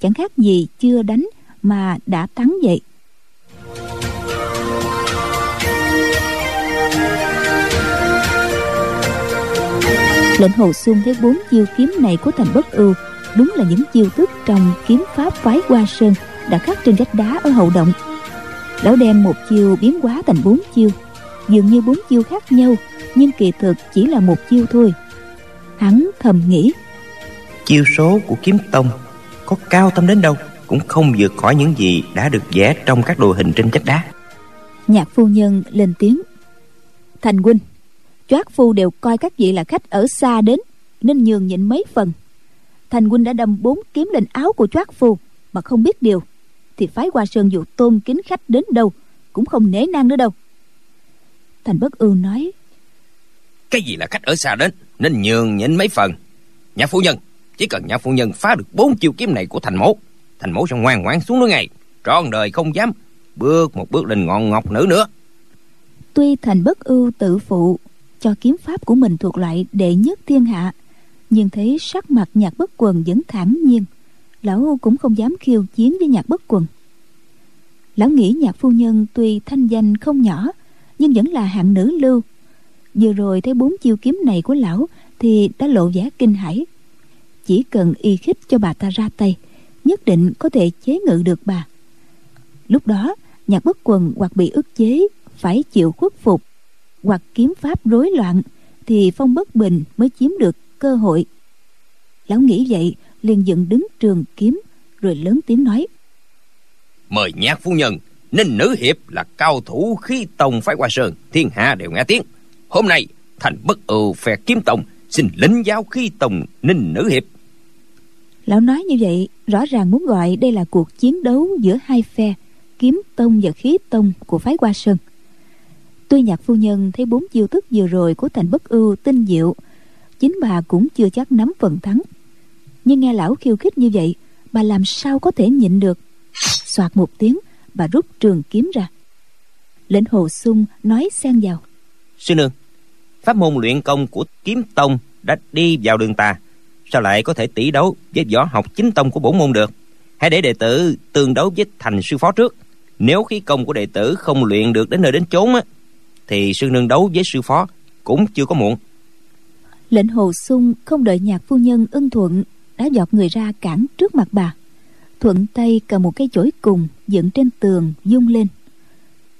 Chẳng khác gì chưa đánh mà đã thắng vậy. Lệnh hồ xuân thấy bốn chiêu kiếm này của thành bất ưu. Đúng là những chiêu thức trong kiếm pháp phái hoa sơn đã khắc trên vách đá ở hậu động. Lão đem một chiêu biến hóa thành bốn chiêu. Dường như bốn chiêu khác nhau nhưng kỳ thực chỉ là một chiêu thôi. Hắn thầm nghĩ. Chiêu số của kiếm tông có cao tâm đến đâu cũng không vượt khỏi những gì đã được vẽ trong các đồ hình trên vách đá. Nhạc phu nhân lên tiếng. Thành huynh choát phu đều coi các vị là khách ở xa đến nên nhường nhịn mấy phần. Thành huynh đã đâm bốn kiếm lên áo của choát phu mà không biết điều. Thì phái hoa sơn dù tôn kính khách đến đâu cũng không nể nang nữa đâu. Thành bất ưu nói cái gì là khách ở xa đến nên nhường nhịn mấy phần. Nhà phu nhân chỉ cần nhà phu nhân phá được bốn chiêu kiếm này của thành mẫu thành mẫu sẽ ngoan ngoãn xuống núi ngày trọn đời không dám bước một bước lên ngọn ngọc nữ nữa. Tuy thành bất ưu tự phụ cho kiếm pháp của mình thuộc loại đệ nhất thiên hạ. Nhưng thấy sắc mặt nhạc bất quần vẫn thản nhiên, lão cũng không dám khiêu chiến với nhạc bất quần. Lão nghĩ nhạc phu nhân tuy thanh danh không nhỏ, nhưng vẫn là hạng nữ lưu. Vừa rồi thấy bốn chiêu kiếm này của lão thì đã lộ vẻ kinh hãi. Chỉ cần y khích cho bà ta ra tay, nhất định có thể chế ngự được bà. Lúc đó, nhạc bất quần hoặc bị ức chế, phải chịu khuất phục hoặc kiếm pháp rối loạn thì phong bất bình mới chiếm được cơ hội. Lão nghĩ vậy liền dựng đứng trường kiếm rồi lớn tiếng nói. Mời nhạc phu nhân ninh nữ hiệp là cao thủ khí tông phái hoa sơn thiên hạ đều nghe tiếng. Hôm nay thành bất ưu phe kiếm tông xin lính giáo khí tông ninh nữ hiệp. Lão nói như vậy rõ ràng muốn gọi đây là cuộc chiến đấu giữa hai phe kiếm tông và khí tông của phái hoa sơn tuy nhạc phu nhân thấy bốn chiêu thức vừa rồi của thành bất ưu tinh diệu, chính bà cũng chưa chắc nắm phần thắng. Nhưng nghe lão khiêu khích như vậy, bà làm sao có thể nhịn được? Soạt một tiếng, bà rút trường kiếm ra. Lệnh hồ sung nói xen vào. Sư nương, pháp môn luyện công của kiếm tông đã đi vào đường tà. Sao lại có thể tỷ đấu với võ học chính tông của bổn môn được? Hãy để đệ tử tương đấu với thành sư phó trước. Nếu khí công của đệ tử không luyện được đến nơi đến chốn á thì sư nương đấu với sư phó cũng chưa có muộn. Lệnh hồ sung không đợi nhạc phu nhân ưng thuận đã dọt người ra cản trước mặt bà. Thuận tay cầm một cây chổi cùng dựng trên tường dung lên.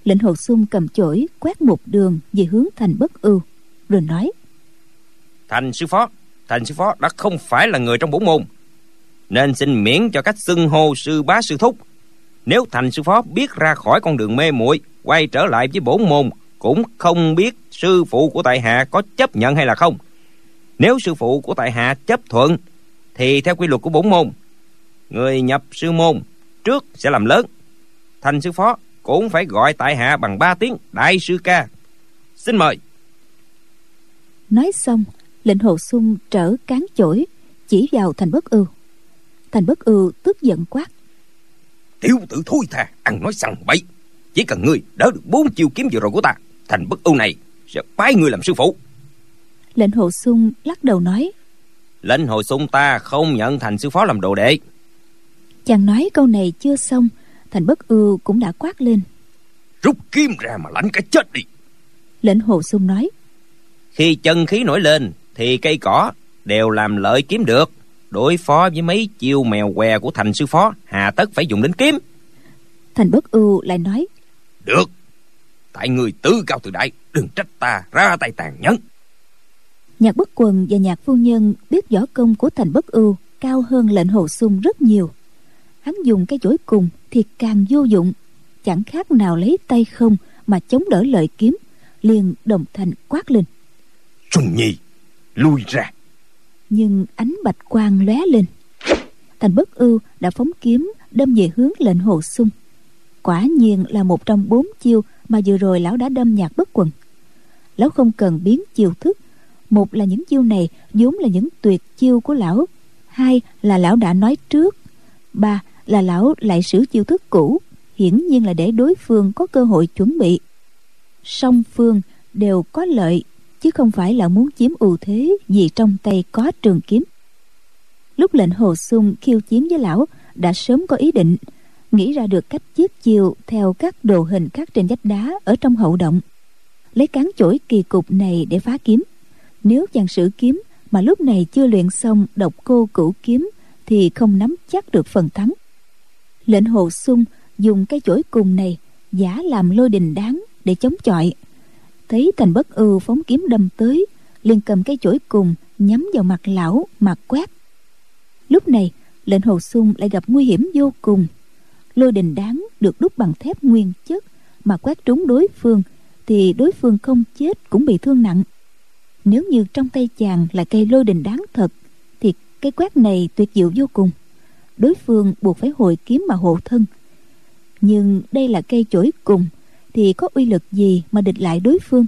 Lệnh hồ sung cầm chổi quét một đường về hướng thành bất ưu rồi nói thành sư phó thành sư phó đã không phải là người trong bổn môn nên xin miễn cho cách xưng hô sư bá sư thúc. Nếu thành sư phó biết ra khỏi con đường mê muội quay trở lại với bổn môn cũng không biết sư phụ của tại hạ có chấp nhận hay là không. Nếu sư phụ của tại hạ chấp thuận thì theo quy luật của bổn môn người nhập sư môn trước sẽ làm lớn. Thành sư phó cũng phải gọi tại hạ bằng ba tiếng đại sư ca. Xin mời. Nói xong lệnh hồ sung trở cán chổi chỉ vào thành bất ưu. Thành bất ưu tức giận quát. Tiểu tử thôi thà ăn nói sằng bậy. Chỉ cần ngươi đỡ được bốn chiêu kiếm vừa rồi của ta thành bất ưu này sẽ bái ngươi làm sư phụ. Lệnh hồ sung lắc đầu nói. Lệnh hồ sung ta không nhận thành sư phó làm đồ đệ. Chàng nói câu này chưa xong thành bất ưu cũng đã quát lên. Rút kiếm ra mà lãnh cái chết đi. Lệnh hồ sung nói. Khi chân khí nổi lên thì cây cỏ đều làm lợi kiếm được. Đối phó với mấy chiêu mèo què của thành sư phó hà tất phải dùng đến kiếm. Thành bất ưu lại nói. Được tại người tứ cao tự đại đừng trách ta ra tay tàn nhẫn. Nhạc bất quần và nhạc phu nhân biết võ công của thành bất ưu cao hơn lệnh hồ sung rất nhiều. Hắn dùng cái chổi cùng thì càng vô dụng. Chẳng khác nào lấy tay không mà chống đỡ lợi kiếm liền đồng thanh quát lên. Xuân nhi lui ra. Nhưng ánh bạch quang lóe lên. Thành bất ưu đã phóng kiếm đâm về hướng lệnh hồ sung. Quả nhiên là một trong bốn chiêu mà vừa rồi lão đã đâm nhạc bất quần. Lão không cần biến chiêu thức. Một là những chiêu này, vốn là những tuyệt chiêu của lão. Hai là lão đã nói trước. Ba là lão lại sử chiêu thức cũ. Hiển nhiên là để đối phương có cơ hội chuẩn bị. Song phương đều có lợi, chứ không phải là muốn chiếm ưu thế vì trong tay có trường kiếm. Lúc lệnh hồ sung khiêu chiến với lão, đã sớm có ý định nghĩ ra được cách chiếc chiều theo các đồ hình khắc trên vách đá ở trong hậu động. Lấy cán chổi kỳ cục này để phá kiếm. Nếu chàng sử kiếm mà lúc này chưa luyện xong độc cô cửu kiếm thì không nắm chắc được phần thắng. Lệnh hồ sung dùng cái chổi cùng này giả làm lôi đình đáng để chống chọi. Thấy thành bất ưu phóng kiếm đâm tới, liền cầm cái chổi cùng nhắm vào mặt lão mà quét. Lúc này, lệnh hồ sung lại gặp nguy hiểm vô cùng lôi đình đáng được đúc bằng thép nguyên chất mà quét trúng đối phương, thì đối phương không chết cũng bị thương nặng. Nếu như trong tay chàng là cây lôi đình đáng thật, thì cái quét này tuyệt diệu vô cùng. Đối phương buộc phải hồi kiếm mà hộ thân. Nhưng đây là cây chổi cùng, thì có uy lực gì mà địch lại đối phương?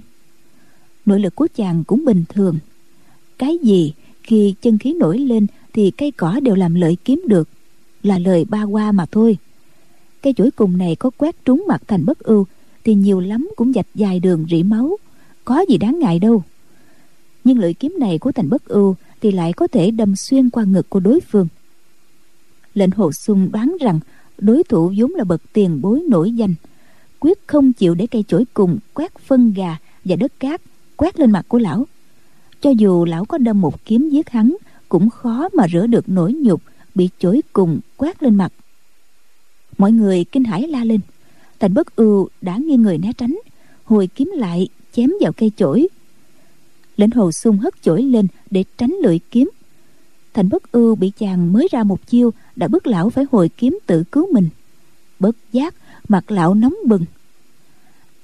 Nội lực của chàng cũng bình thường. Cái gì khi chân khí nổi lên thì cây cỏ đều làm lợi kiếm được, là lời ba qua mà thôi cây chuỗi cùng này có quét trúng mặt thành bất ưu, thì nhiều lắm cũng dạch dài đường rỉ máu. Có gì đáng ngại đâu. Nhưng lưỡi kiếm này của thành bất ưu thì lại có thể đâm xuyên qua ngực của đối phương. Lệnh hồ sung đoán rằng đối thủ vốn là bậc tiền bối nổi danh, quyết không chịu để cây chổi cùng quét phân gà và đất cát quét lên mặt của lão. Cho dù lão có đâm một kiếm giết hắn, cũng khó mà rửa được nỗi nhục bị chổi cùng quét lên mặt mọi người kinh hãi la lên. Thành bất ưu đã nghiêng người né tránh, hồi kiếm lại chém vào cây chổi. Lệnh hồ sung hất chổi lên để tránh lưỡi kiếm. Thành bất ưu bị chàng mới ra một chiêu đã bức lão phải hồi kiếm tự cứu mình. Bất giác, mặt lão nóng bừng.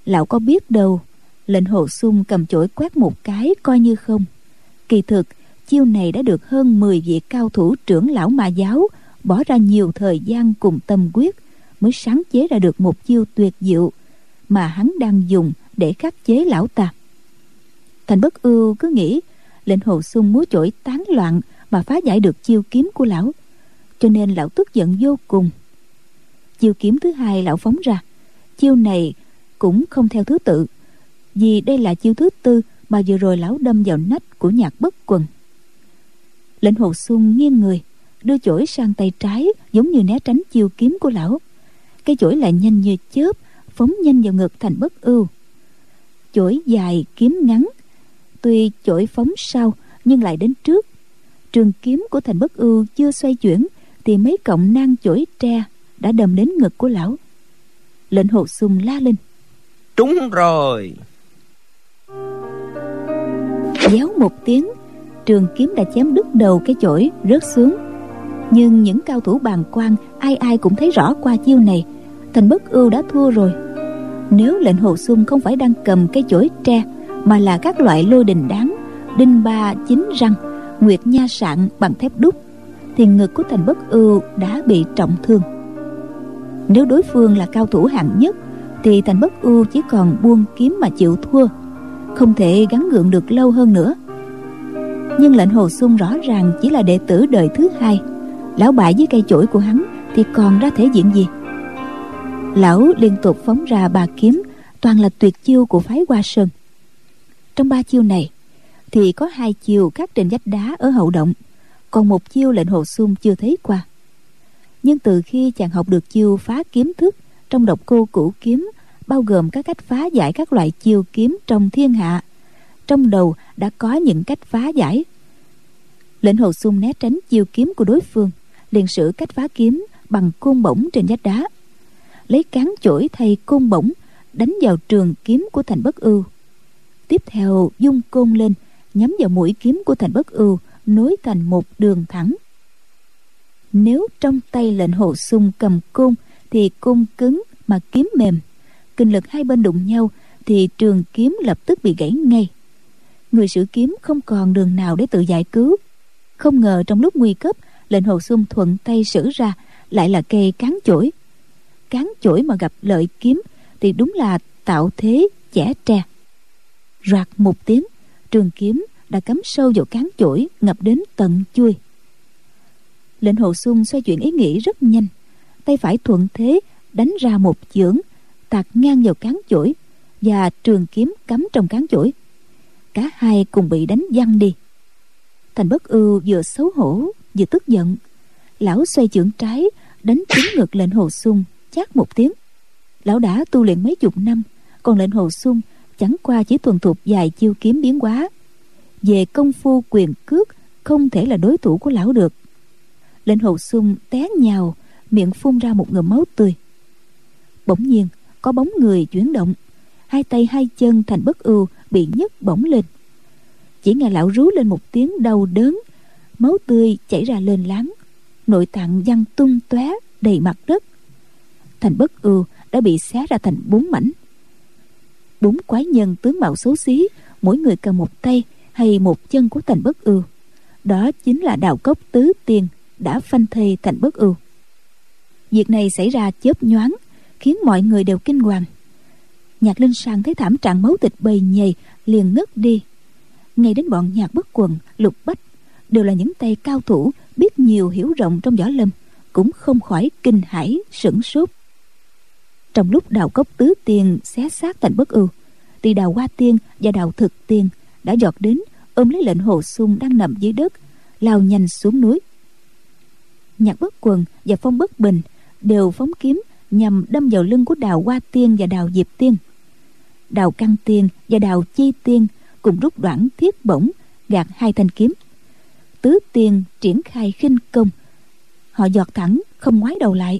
Lão có biết đâu, lệnh hồ sung cầm chổi quét một cái coi như không. Kỳ thực, chiêu này đã được hơn 10 vị cao thủ trưởng lão mà giáo bỏ ra nhiều thời gian cùng tâm quyết mới sáng chế ra được một chiêu tuyệt diệu mà hắn đang dùng để khắc chế lão ta. Thành bất ưu cứ nghĩ lệnh hồ sung múa chổi tán loạn mà phá giải được chiêu kiếm của lão, cho nên lão tức giận vô cùng. Chiêu kiếm thứ hai lão phóng ra, chiêu này cũng không theo thứ tự, vì đây là chiêu thứ tư mà vừa rồi lão đâm vào nách của nhạc bất quần. Lệnh hồ sung nghiêng người, đưa chổi sang tay trái giống như né tránh chiêu kiếm của lão cây chổi lại nhanh như chớp phóng nhanh vào ngực thành bất ưu. Chổi dài kiếm ngắn tuy chổi phóng sau nhưng lại đến trước. Trường kiếm của thành bất ưu chưa xoay chuyển thì mấy cọng nang chổi tre đã đâm đến ngực của lão. Lệnh hồ sung la lên. Trúng rồi. Déo một tiếng trường kiếm đã chém đứt đầu cái chổi rớt xuống nhưng những cao thủ bàn quan, ai ai cũng thấy rõ qua chiêu này. Thành bất ưu đã thua rồi. Nếu lệnh hồ sung không phải đang cầm cây chổi tre, mà là các loại lôi đình đáng đinh ba, chín răng, nguyệt nha sạn bằng thép đúc, thì ngực của thành bất ưu đã bị trọng thương. Nếu đối phương là cao thủ hạng nhất, thì thành bất ưu chỉ còn buông kiếm mà chịu thua, không thể gắn gượng được lâu hơn nữa. Nhưng lệnh hồ sung rõ ràng chỉ là đệ tử đời thứ hai lão bại với cây chổi của hắn thì còn ra thể diện gì? Lão liên tục phóng ra ba kiếm, toàn là tuyệt chiêu của phái hoa sơn. Trong ba chiêu này, thì có hai chiêu các trên vách đá ở hậu động, còn một chiêu lệnh hồ sung chưa thấy qua. Nhưng từ khi chàng học được chiêu phá kiếm thức trong độc cô cửu kiếm, bao gồm các cách phá giải các loại chiêu kiếm trong thiên hạ, trong đầu đã có những cách phá giải. Lệnh hồ sung né tránh chiêu kiếm của đối phương liền sử cách phá kiếm bằng côn bổng trên vách đá. Lấy cán chổi thay côn bổng, đánh vào trường kiếm của thành bất ưu. Tiếp theo, dung côn lên, nhắm vào mũi kiếm của thành bất ưu, nối thành một đường thẳng. Nếu trong tay lệnh hồ sung cầm côn, thì côn cứng mà kiếm mềm. Kinh lực hai bên đụng nhau, thì trường kiếm lập tức bị gãy ngay. Người sử kiếm không còn đường nào để tự giải cứu. Không ngờ trong lúc nguy cấp lệnh hồ xuân thuận tay sử ra, lại là cây cán chổi. Cán chổi mà gặp lợi kiếm thì đúng là tạo thế chẻ tre. Rạc một tiếng, trường kiếm đã cắm sâu vào cán chổi, ngập đến tận chui. Lệnh hồ xuân xoay chuyển ý nghĩ rất nhanh, tay phải thuận thế đánh ra một chưởng, tạt ngang vào cán chổi và trường kiếm cắm trong cán chổi. Cả hai cùng bị đánh văng đi. Thành bất ưu vừa xấu hổ vừa tức giận. Lão xoay chưởng trái, đánh trúng ngực lệnh hồ sung, chát một tiếng. Lão đã tu luyện mấy chục năm, còn lệnh hồ sung chẳng qua chỉ thuần thục vài chiêu kiếm biến hóa. Về công phu quyền cước, không thể là đối thủ của lão được. Lệnh hồ sung té nhào, miệng phun ra một ngụm máu tươi. Bỗng nhiên, có bóng người chuyển động. Hai tay hai chân thành bất ưu bị nhấc bổng lên. Chỉ nghe lão rú lên một tiếng đau đớn máu tươi chảy ra lên láng. Nội tạng văng tung tóe đầy mặt đất. Thành bất ưu đã bị xé ra thành bốn mảnh. Bốn quái nhân tướng mạo xấu xí, mỗi người cầm một tay hay một chân của thành bất ưu. Đó chính là đào cốc tứ tiên đã phanh thây thành bất ưu. Việc này xảy ra chớp nhoáng, khiến mọi người đều kinh hoàng. Nhạc linh sang thấy thảm trạng máu thịt bầy nhầy liền ngất đi. Ngay đến bọn nhạc bất quần, lục bách đều là những tay cao thủ, biết nhiều hiểu rộng trong võ lâm, cũng không khỏi kinh hãi, sửng sốt. Trong lúc đào cốc tứ tiên xé xác thành bất ưu thì đào hoa tiên và đào thực tiên đã giọt đến, ôm lấy lệnh hồ sung đang nằm dưới đất, lao nhanh xuống núi. Nhạc bất quần và phong bất bình đều phóng kiếm nhằm đâm vào lưng của đào hoa tiên và đào diệp tiên. Đào căn tiên và đào chi tiên cùng rút đoạn thiết bổng gạt hai thanh kiếm tứ tiên triển khai khinh công. Họ giọt thẳng, không ngoái đầu lại.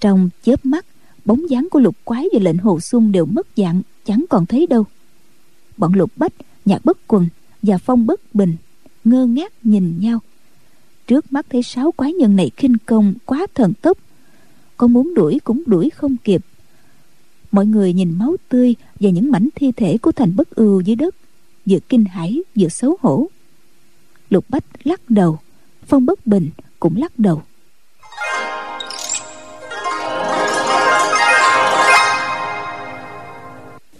Trong chớp mắt, bóng dáng của lục quái và lệnh hồ xuân đều mất dạng, chẳng còn thấy đâu. Bọn lục bách, nhạc bất quần và phong bất bình ngơ ngác nhìn nhau. Trước mắt thấy sáu quái nhân này khinh công quá thần tốc. Có muốn đuổi cũng đuổi không kịp. Mọi người nhìn máu tươi và những mảnh thi thể của thành bất ưu dưới đất, vừa kinh hãi vừa xấu hổ lục bách lắc đầu, phong bất bình cũng lắc đầu.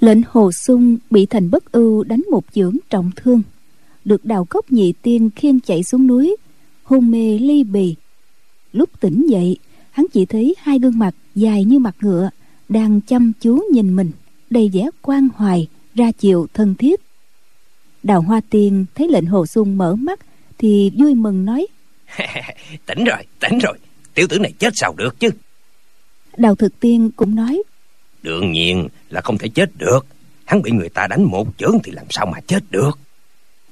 Lệnh hồ sung bị thành bất ưu đánh một dưỡng trọng thương. Được đào cốc nhị tiên khiêng chạy xuống núi, hôn mê ly bì. Lúc tỉnh dậy, hắn chỉ thấy hai gương mặt dài như mặt ngựa, đang chăm chú nhìn mình, đầy vẻ quan hoài, ra chiều thân thiết đào hoa tiên thấy lệnh hồ sung mở mắt thì vui mừng nói tỉnh rồi tỉnh rồi tiểu tử này chết sao được chứ? Đào thực tiên cũng nói đương nhiên là không thể chết được hắn bị người ta đánh một chưởng thì làm sao mà chết được?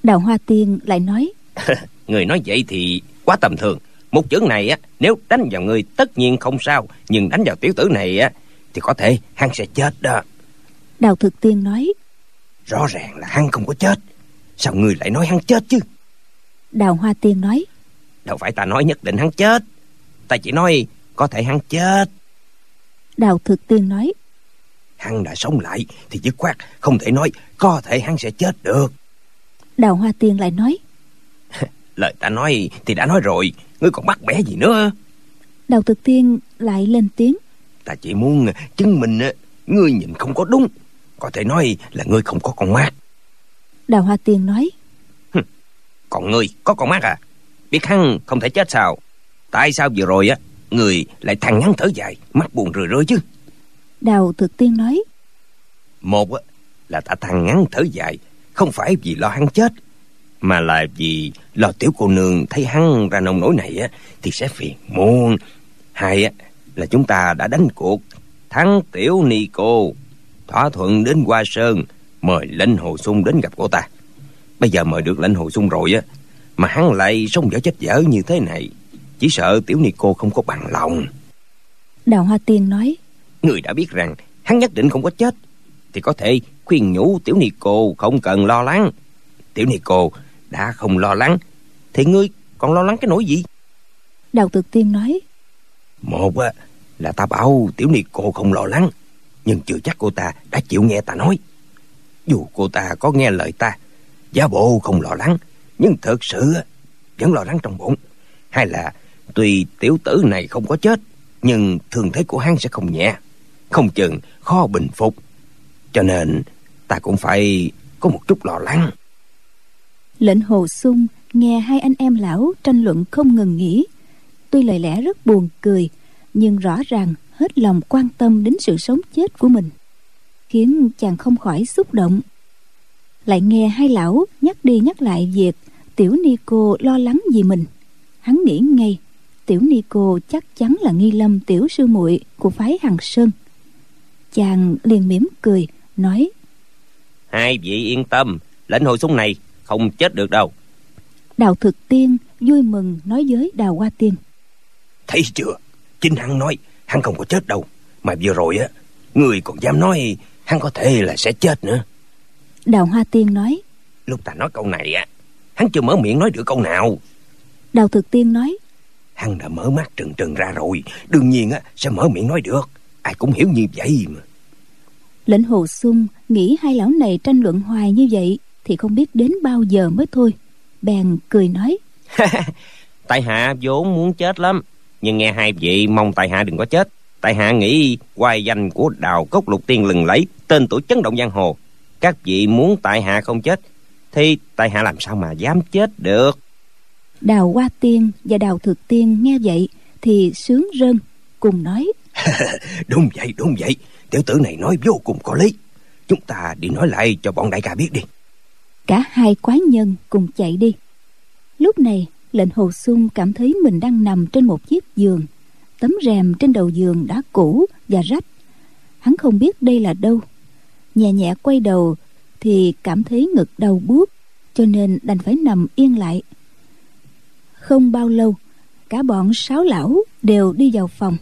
Đào hoa tiên lại nói người nói vậy thì quá tầm thường một chưởng này á nếu đánh vào người tất nhiên không sao nhưng đánh vào tiểu tử này á thì có thể hắn sẽ chết đó. Đào thực tiên nói rõ ràng là hắn không có chết sao người lại nói hắn chết chứ? Đào hoa tiên nói. Đâu phải ta nói nhất định hắn chết. Ta chỉ nói có thể hắn chết. Đào thực tiên nói. Hắn đã sống lại thì dứt khoát không thể nói có thể hắn sẽ chết được. Đào hoa tiên lại nói. Lời ta nói thì đã nói rồi. Ngươi còn bắt bẻ gì nữa? Đào thực tiên lại lên tiếng. Ta chỉ muốn chứng minh ngươi nhìn không có đúng. Có thể nói là ngươi không có con mắt đào hoa tiên nói. Còn ngươi có con mắt à? Biết hắn không thể chết sao? Tại sao vừa rồi á người lại thằng ngắn thở dài mắt buồn rười rơi chứ? Đào thực tiên nói. Một á là ta thằng ngắn thở dài không phải vì lo hắn chết mà là vì lo tiểu cô nương thấy hắn ra nông nỗi này á thì sẽ phiền muôn hai á là chúng ta đã đánh cuộc thắng tiểu ni cô thỏa thuận đến hoa sơn mời lệnh hồ sung đến gặp cô ta. Bây giờ mời được lệnh hồ sung rồi á mà hắn lại sống dở chết dở như thế này. Chỉ sợ tiểu ni cô không có bằng lòng. Đào hoa tiên nói người đã biết rằng hắn nhất định không có chết thì có thể khuyên nhủ tiểu ni cô không cần lo lắng. Tiểu ni cô đã không lo lắng thì ngươi còn lo lắng cái nỗi gì? Đào thực tiên nói một á là ta bảo tiểu ni cô không lo lắng nhưng chưa chắc cô ta đã chịu nghe ta nói dù cô ta có nghe lời ta, giả bộ không lo lắng, nhưng thật sự vẫn lo lắng trong bụng. Hay là tuy tiểu tử này không có chết, nhưng thường thế của hắn sẽ không nhẹ, không chừng khó bình phục. Cho nên ta cũng phải có một chút lo lắng. Lệnh hồ sung nghe hai anh em lão tranh luận không ngừng nghỉ. Tuy lời lẽ rất buồn cười, nhưng rõ ràng hết lòng quan tâm đến sự sống chết của mình khiến chàng không khỏi xúc động. Lại nghe hai lão nhắc đi nhắc lại việc tiểu ni cô lo lắng vì mình. Hắn nghĩ ngay tiểu ni cô chắc chắn là nghi lâm tiểu sư muội của phái hằng sơn. Chàng liền mỉm cười nói hai vị yên tâm lệnh hồi súng này không chết được đâu. Đào thực tiên vui mừng nói với đào hoa tiên thấy chưa? Chính hắn nói hắn không có chết đâu. Mà vừa rồi á người còn dám nói hắn có thể là sẽ chết nữa. Đào hoa tiên nói. Lúc ta nói câu này á hắn chưa mở miệng nói được câu nào. Đào thực tiên nói. Hắn đã mở mắt trừng trừng ra rồi. Đương nhiên á sẽ mở miệng nói được. Ai cũng hiểu như vậy mà. Lệnh hồ sung nghĩ hai lão này tranh luận hoài như vậy thì không biết đến bao giờ mới thôi. Bèn cười nói. Tại hạ vốn muốn chết lắm nhưng nghe hai vị mong tại hạ đừng có chết tại hạ nghĩ hoài danh của đào cốc lục tiên lừng lẫy tên tuổi chấn động giang hồ. Các vị muốn tại hạ không chết thì tại hạ làm sao mà dám chết được? Đào hoa tiên và đào thực tiên nghe vậy thì sướng rơn cùng nói. Đúng vậy đúng vậy. Tiểu tử này nói vô cùng có lý. Chúng ta đi nói lại cho bọn đại ca biết đi. Cả hai quái nhân cùng chạy đi. Lúc này lệnh hồ sung cảm thấy mình đang nằm trên một chiếc giường tấm rèm trên đầu giường đã cũ và rách. Hắn không biết đây là đâu. Nhẹ nhẹ quay đầu thì cảm thấy ngực đau buốt, cho nên đành phải nằm yên lại. Không bao lâu, cả bọn sáu lão đều đi vào phòng.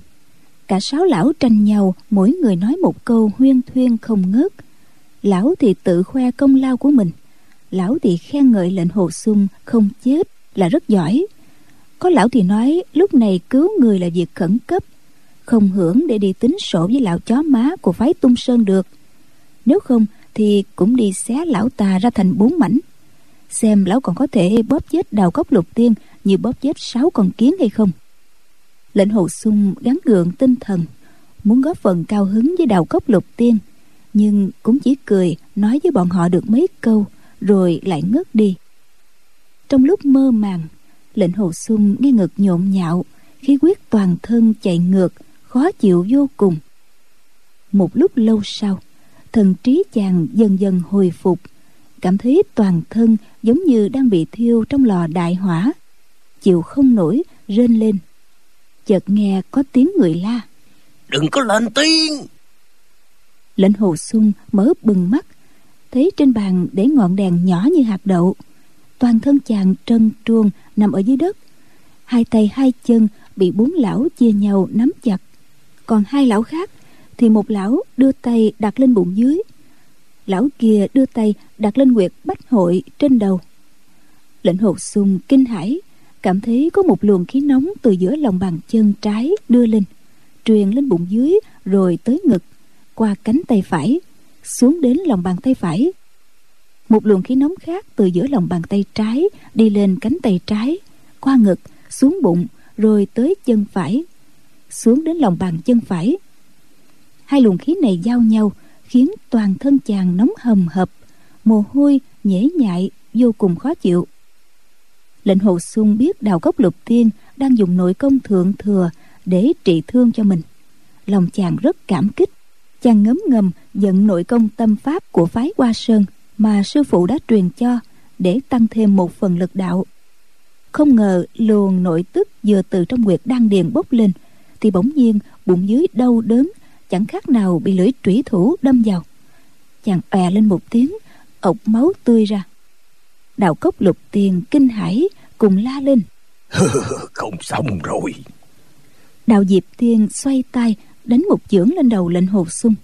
Cả sáu lão tranh nhau, mỗi người nói một câu huyên thuyên không ngớt. Lão thì tự khoe công lao của mình, lão thì khen ngợi lệnh hồ sung không chết là rất giỏi có lão thì nói, lúc này cứu người là việc khẩn cấp, không hưởng để đi tính sổ với lão chó má của phái tung sơn được. Nếu không thì cũng đi xé lão tà ra thành bốn mảnh. Xem lão còn có thể bóp chết đào cốc lục tiên như bóp chết sáu con kiến hay không. Lệnh hồ sung gắn gượng tinh thần, muốn góp phần cao hứng với đào cốc lục tiên, nhưng cũng chỉ cười, nói với bọn họ được mấy câu, rồi lại ngất đi. Trong lúc mơ màng lệnh hồ sung nghe ngực nhộn nhạo khí huyết toàn thân chạy ngược khó chịu vô cùng. Một lúc lâu sau thần trí chàng dần dần hồi phục cảm thấy toàn thân giống như đang bị thiêu trong lò đại hỏa chịu không nổi rên lên. Chợt nghe có tiếng người la. Đừng có lên tiếng! Lệnh hồ sung mở bừng mắt thấy trên bàn để ngọn đèn nhỏ như hạt đậu. Toàn thân chàng trân truông nằm ở dưới đất. Hai tay hai chân bị bốn lão chia nhau nắm chặt. Còn hai lão khác thì một lão đưa tay đặt lên bụng dưới. Lão kia đưa tay đặt lên nguyệt bách hội trên đầu. Lệnh hồ sung kinh hãi, cảm thấy có một luồng khí nóng từ giữa lòng bàn chân trái đưa lên, truyền lên bụng dưới rồi tới ngực, qua cánh tay phải, xuống đến lòng bàn tay phải một luồng khí nóng khác từ giữa lòng bàn tay trái đi lên cánh tay trái, qua ngực, xuống bụng, rồi tới chân phải, xuống đến lòng bàn chân phải. Hai luồng khí này giao nhau khiến toàn thân chàng nóng hầm hập, mồ hôi nhễ nhại, vô cùng khó chịu. Lệnh hồ xuân biết đào cốc lục tiên đang dùng nội công thượng thừa để trị thương cho mình. Lòng chàng rất cảm kích, chàng ngấm ngầm giận nội công tâm pháp của phái hoa sơn mà sư phụ đã truyền cho để tăng thêm một phần lực đạo. Không ngờ luồng nội tức vừa từ trong quyệt đan điền bốc lên thì bỗng nhiên bụng dưới đau đớn chẳng khác nào bị lưỡi trủy thủ đâm vào. Chàng òe lên một tiếng ộc máu tươi ra. Đạo cốc lục tiền kinh hãi cùng la lên. Không xong rồi. Đạo diệp tiên xoay tay đánh một chưởng lên đầu lệnh hồ sung.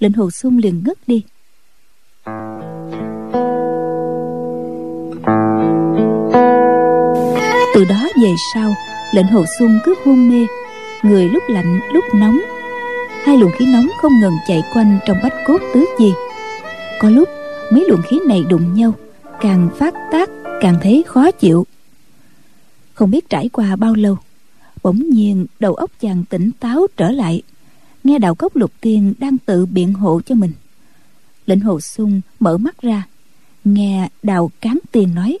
Lệnh hồ sung liền ngất đi từ đó về sau, lệnh hồ xuân cứ hôn mê, người lúc lạnh, lúc nóng. Hai luồng khí nóng không ngừng chạy quanh trong bách cốt tứ chi. Có lúc, mấy luồng khí này đụng nhau, càng phát tác, càng thấy khó chịu. Không biết trải qua bao lâu, bỗng nhiên đầu óc chàng tỉnh táo trở lại, nghe đạo cốc lục tiên đang tự biện hộ cho mình. Lệnh hồ sung mở mắt ra, nghe đào cán tiền nói.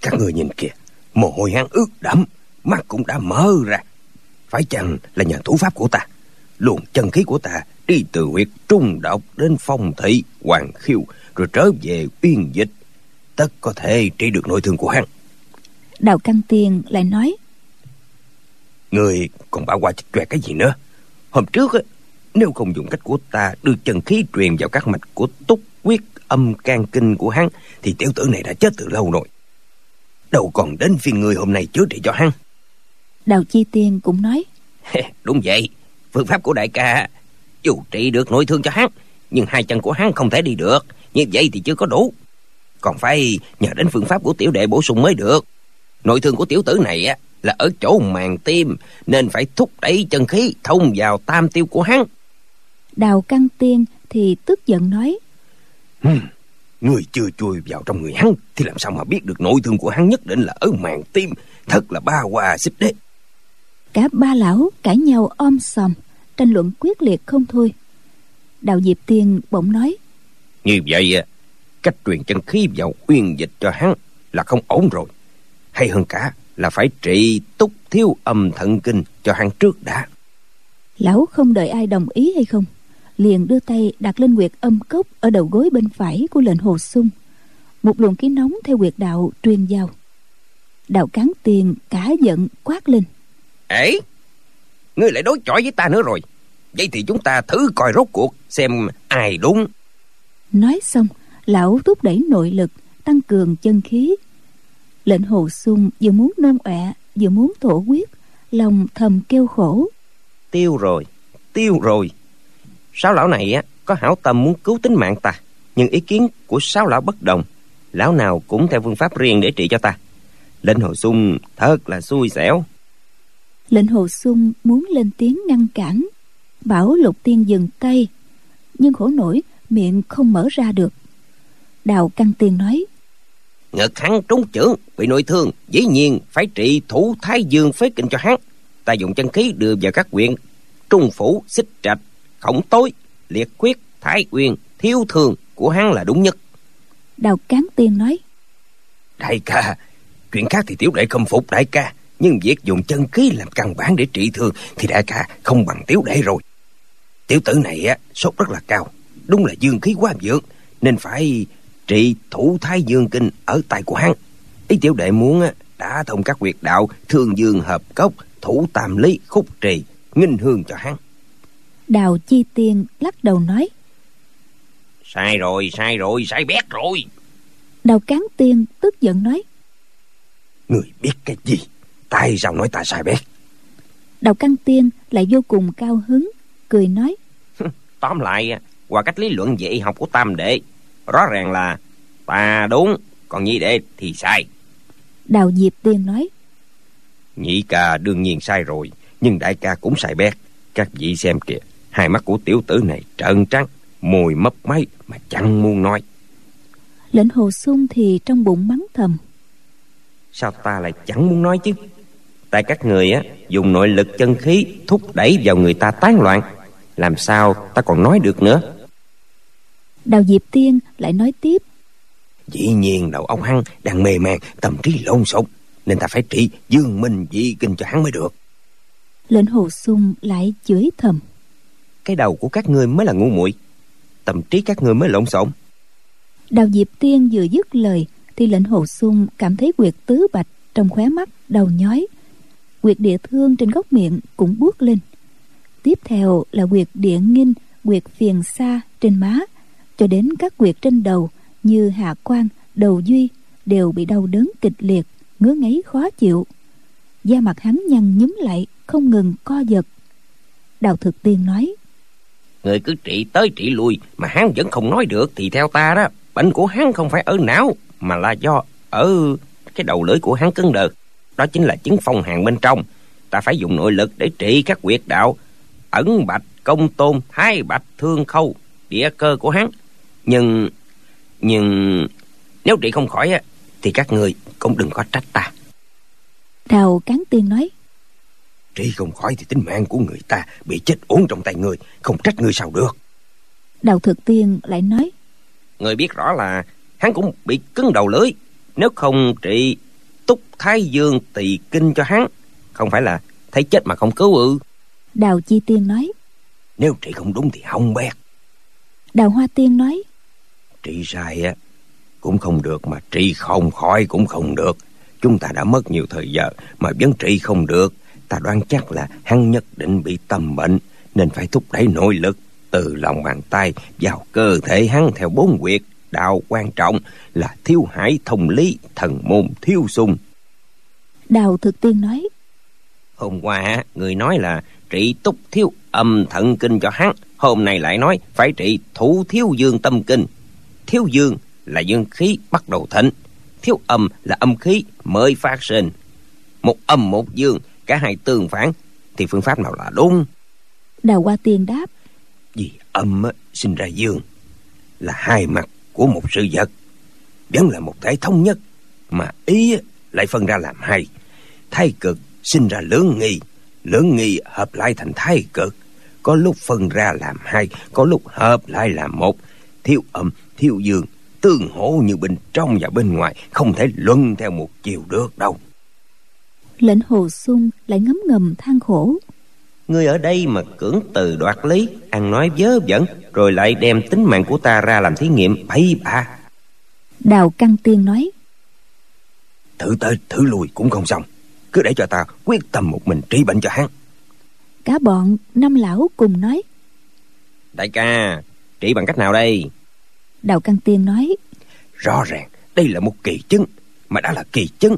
Các người nhìn kìa mồ hôi hắn ướt đẫm mắt cũng đã mở ra. Phải chăng là nhờ thủ pháp của ta? Luồng chân khí của ta đi từ huyệt trung độc đến phong thị hoàng khiêu rồi trở về uyên dịch. Tất có thể trị được nội thương của hắn. Đào căn tiền lại nói người còn bảo qua chích cái gì nữa? Hôm trước nếu không dùng cách của ta đưa chân khí truyền vào các mạch của túc quyết âm can kinh của hắn thì tiểu tử này đã chết từ lâu rồi đâu còn đến phiên người hôm nay chữa trị cho hắn. Đào chi tiên cũng nói. Đúng vậy. Phương pháp của đại ca dù trị được nội thương cho hắn nhưng hai chân của hắn không thể đi được. Như vậy thì chưa có đủ. Còn phải nhờ đến phương pháp của tiểu đệ bổ sung mới được. Nội thương của tiểu tử này á là ở chỗ màng tim nên phải thúc đẩy chân khí thông vào tam tiêu của hắn. Đào căn tiên thì tức giận nói người chưa chui vào trong người hắn thì làm sao mà biết được nội thương của hắn nhất định là ở màng tim thật là ba hoa xích đấy cả ba lão cãi nhau om sòm tranh luận quyết liệt không thôi. Đào diệp tiên bỗng nói như vậy cách truyền chân khí vào uyên dịch cho hắn là không ổn rồi. Hay hơn cả là phải trị túc thiếu âm thận kinh cho hắn trước đã. Lão không đợi ai đồng ý hay không liền đưa tay đặt lên quyệt âm cốc ở đầu gối bên phải của lệnh hồ sung. Một luồng khí nóng theo quyệt đạo truyền vào. Đạo cán tiền cả giận quát lên. Ấy ngươi lại đối chọi với ta nữa rồi. Vậy thì chúng ta thử coi rốt cuộc xem ai đúng. Nói xong lão thúc đẩy nội lực tăng cường chân khí. Lệnh hồ sung vừa muốn nôn ọe vừa muốn thổ huyết lòng thầm kêu khổ. Tiêu rồi tiêu rồi sáu lão này á có hảo tâm muốn cứu tính mạng ta nhưng ý kiến của sáu lão bất đồng. Lão nào cũng theo phương pháp riêng để trị cho ta. Lệnh hồ sung thật là xui xẻo. Lệnh hồ sung muốn lên tiếng ngăn cản. Bảo lục tiên dừng tay nhưng khổ nổi miệng không mở ra được. Đào căn tiên nói ngực hắn trúng chưởng bị nội thương dĩ nhiên phải trị thủ thái dương phế kinh cho hắn. Ta dùng chân khí đưa vào các quyện trung phủ xích trạch khổng tối liệt quyết thái uyên thiếu thường của hắn là đúng nhất. Đào cán tiên nói. Đại ca chuyện khác thì tiểu đệ không phục đại ca nhưng việc dùng chân khí làm căn bản để trị thương thì đại ca không bằng tiểu đệ rồi. Tiểu tử này á sốt rất là cao đúng là dương khí quá vượng nên phải trị thủ thái dương kinh ở tay của hắn. Ý tiểu đệ muốn á đã thông các quyệt đạo thương dương hợp cốc thủ tam lý khúc trì nghinh hương cho hắn đào chi tiên lắc đầu nói. Sai rồi sai rồi sai bét rồi. Đào cán tiên tức giận nói. Người biết cái gì? Tại sao nói ta sai bét? Đào căng tiên lại vô cùng cao hứng cười nói. Tóm lại qua cách lý luận dạy học của tam đệ rõ ràng là ta đúng còn nhị đệ thì sai. Đào diệp tiên nói. Nhị ca đương nhiên sai rồi nhưng đại ca cũng sai bét. Các vị xem kìa hai mắt của tiểu tử này trợn trắng môi mấp máy mà chẳng muốn nói. Lệnh hồ sung thì trong bụng mắng thầm. Sao ta lại chẳng muốn nói chứ? Tại các người á dùng nội lực chân khí thúc đẩy vào người ta tán loạn. Làm sao ta còn nói được nữa? Đào diệp tiên lại nói tiếp. Dĩ nhiên đầu ông hắn đang mê man tâm trí lộn xộn nên ta phải trị dương minh dị kinh cho hắn mới được. Lệnh hồ sung lại chửi thầm cái đầu của các ngươi mới là ngu muội. Tâm trí các ngươi mới lộn xộn. Đào diệp tiên vừa dứt lời, thì lệnh hồ sung cảm thấy quyệt tứ bạch trong khóe mắt đầu nhói. Quyệt địa thương trên góc miệng cũng buốt lên. Tiếp theo là quyệt địa nghinh quyệt phiền xa trên má, cho đến các quyệt trên đầu như hạ quan đầu duy đều bị đau đớn kịch liệt, ngứa ngáy khó chịu. Da mặt hắn nhăn nhúm lại, không ngừng co giật. Đào thực tiên nói người cứ trị tới trị lui, mà hắn vẫn không nói được thì theo ta đó, bệnh của hắn không phải ở não, mà là do ở cái đầu lưỡi của hắn cứng đờ. Đó chính là chứng phong hàn bên trong. Ta phải dùng nội lực để trị các quyệt đạo. Ẩn bạch, công tôn, thái bạch, thương khâu, địa cơ của hắn nhưng nhưng nếu trị không khỏi á, thì các người cũng đừng có trách ta. Đào cán tiên nói trị không khỏi thì tính mạng của người ta bị chết uống trong tay người không trách người sao được. Đào thực tiên lại nói người biết rõ là hắn cũng bị cứng đầu lưỡi nếu không trị túc thái dương tỳ kinh cho hắn không phải là thấy chết mà không cứu ư. Đào chi tiên nói nếu trị không đúng thì hỏng bét. Đào hoa tiên nói trị sai á cũng không được mà trị không khỏi cũng không được. Chúng ta đã mất nhiều thời giờ mà vẫn trị không được ta đoán chắc là hắn nhất định bị tâm bệnh nên phải thúc đẩy nội lực từ lòng bàn tay vào cơ thể hắn theo bốn quyệt. Đạo quan trọng là thiếu hải thông lý thần môn thiếu sung. Đào thực tiên nói hôm qua người nói là trị túc thiếu âm thận kinh cho hắn. Hôm nay lại nói phải trị thủ thiếu dương tâm kinh. Thiếu dương là dương khí bắt đầu thịnh. Thiếu âm là âm khí mới phát sinh. Một âm một dương cả hai tương phản thì phương pháp nào là đúng? Đào hoa tiên đáp. Vì âm sinh ra dương là hai mặt của một sự vật vẫn là một thể thống nhất mà ý lại phân ra làm hai. Thái cực sinh ra lưỡng nghi lưỡng nghi hợp lại thành thái cực có lúc phân ra làm hai có lúc hợp lại làm một. Thiếu âm thiếu dương tương hỗ như bên trong và bên ngoài không thể luân theo một chiều được đâu lệnh hồ sung lại ngấm ngầm than khổ. Ngươi ở đây mà cưỡng từ đoạt lý Ăn nói vớ vẩn Rồi lại đem tính mạng của ta ra làm thí nghiệm bậy bạ. Đào Căng Tiên nói Thử tới thử lùi cũng không xong. Cứ để cho ta quyết tâm một mình trị bệnh cho hắn. Cả bọn năm lão cùng nói Đại ca Trị bằng cách nào đây? Đào Căng Tiên nói Rõ ràng đây là một kỳ chứng Mà đã là kỳ chứng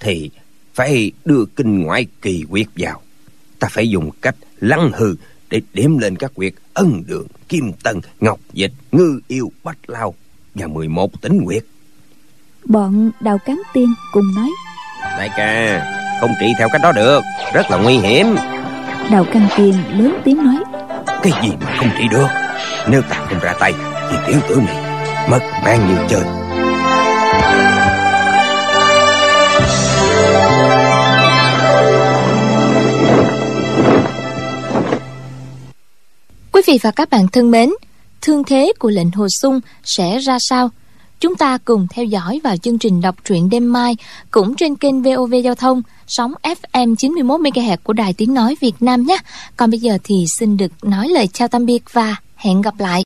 Thì phải đưa kinh ngoại kỳ quyệt vào. Ta phải dùng cách lăng hư để điểm lên các quyệt ân đường kim tân ngọc dịch ngư yêu bách lao và 11 tính quyệt. Bọn đào cán tiên cùng nói đại ca không trị theo cách đó được rất là nguy hiểm. Đào căng tiên lớn tiếng nói cái gì mà không trị được? Nếu ta không ra tay thì tiểu tử này mất mang như chơi Quý vị và các bạn thân mến, thương thế của lệnh Hồ Sung sẽ ra sao? Chúng ta cùng theo dõi vào chương trình đọc truyện đêm mai cũng trên kênh VOV Giao thông sóng FM 91 MHz của Đài Tiếng nói Việt Nam nhé. Còn bây giờ thì xin được nói lời chào tạm biệt và hẹn gặp lại.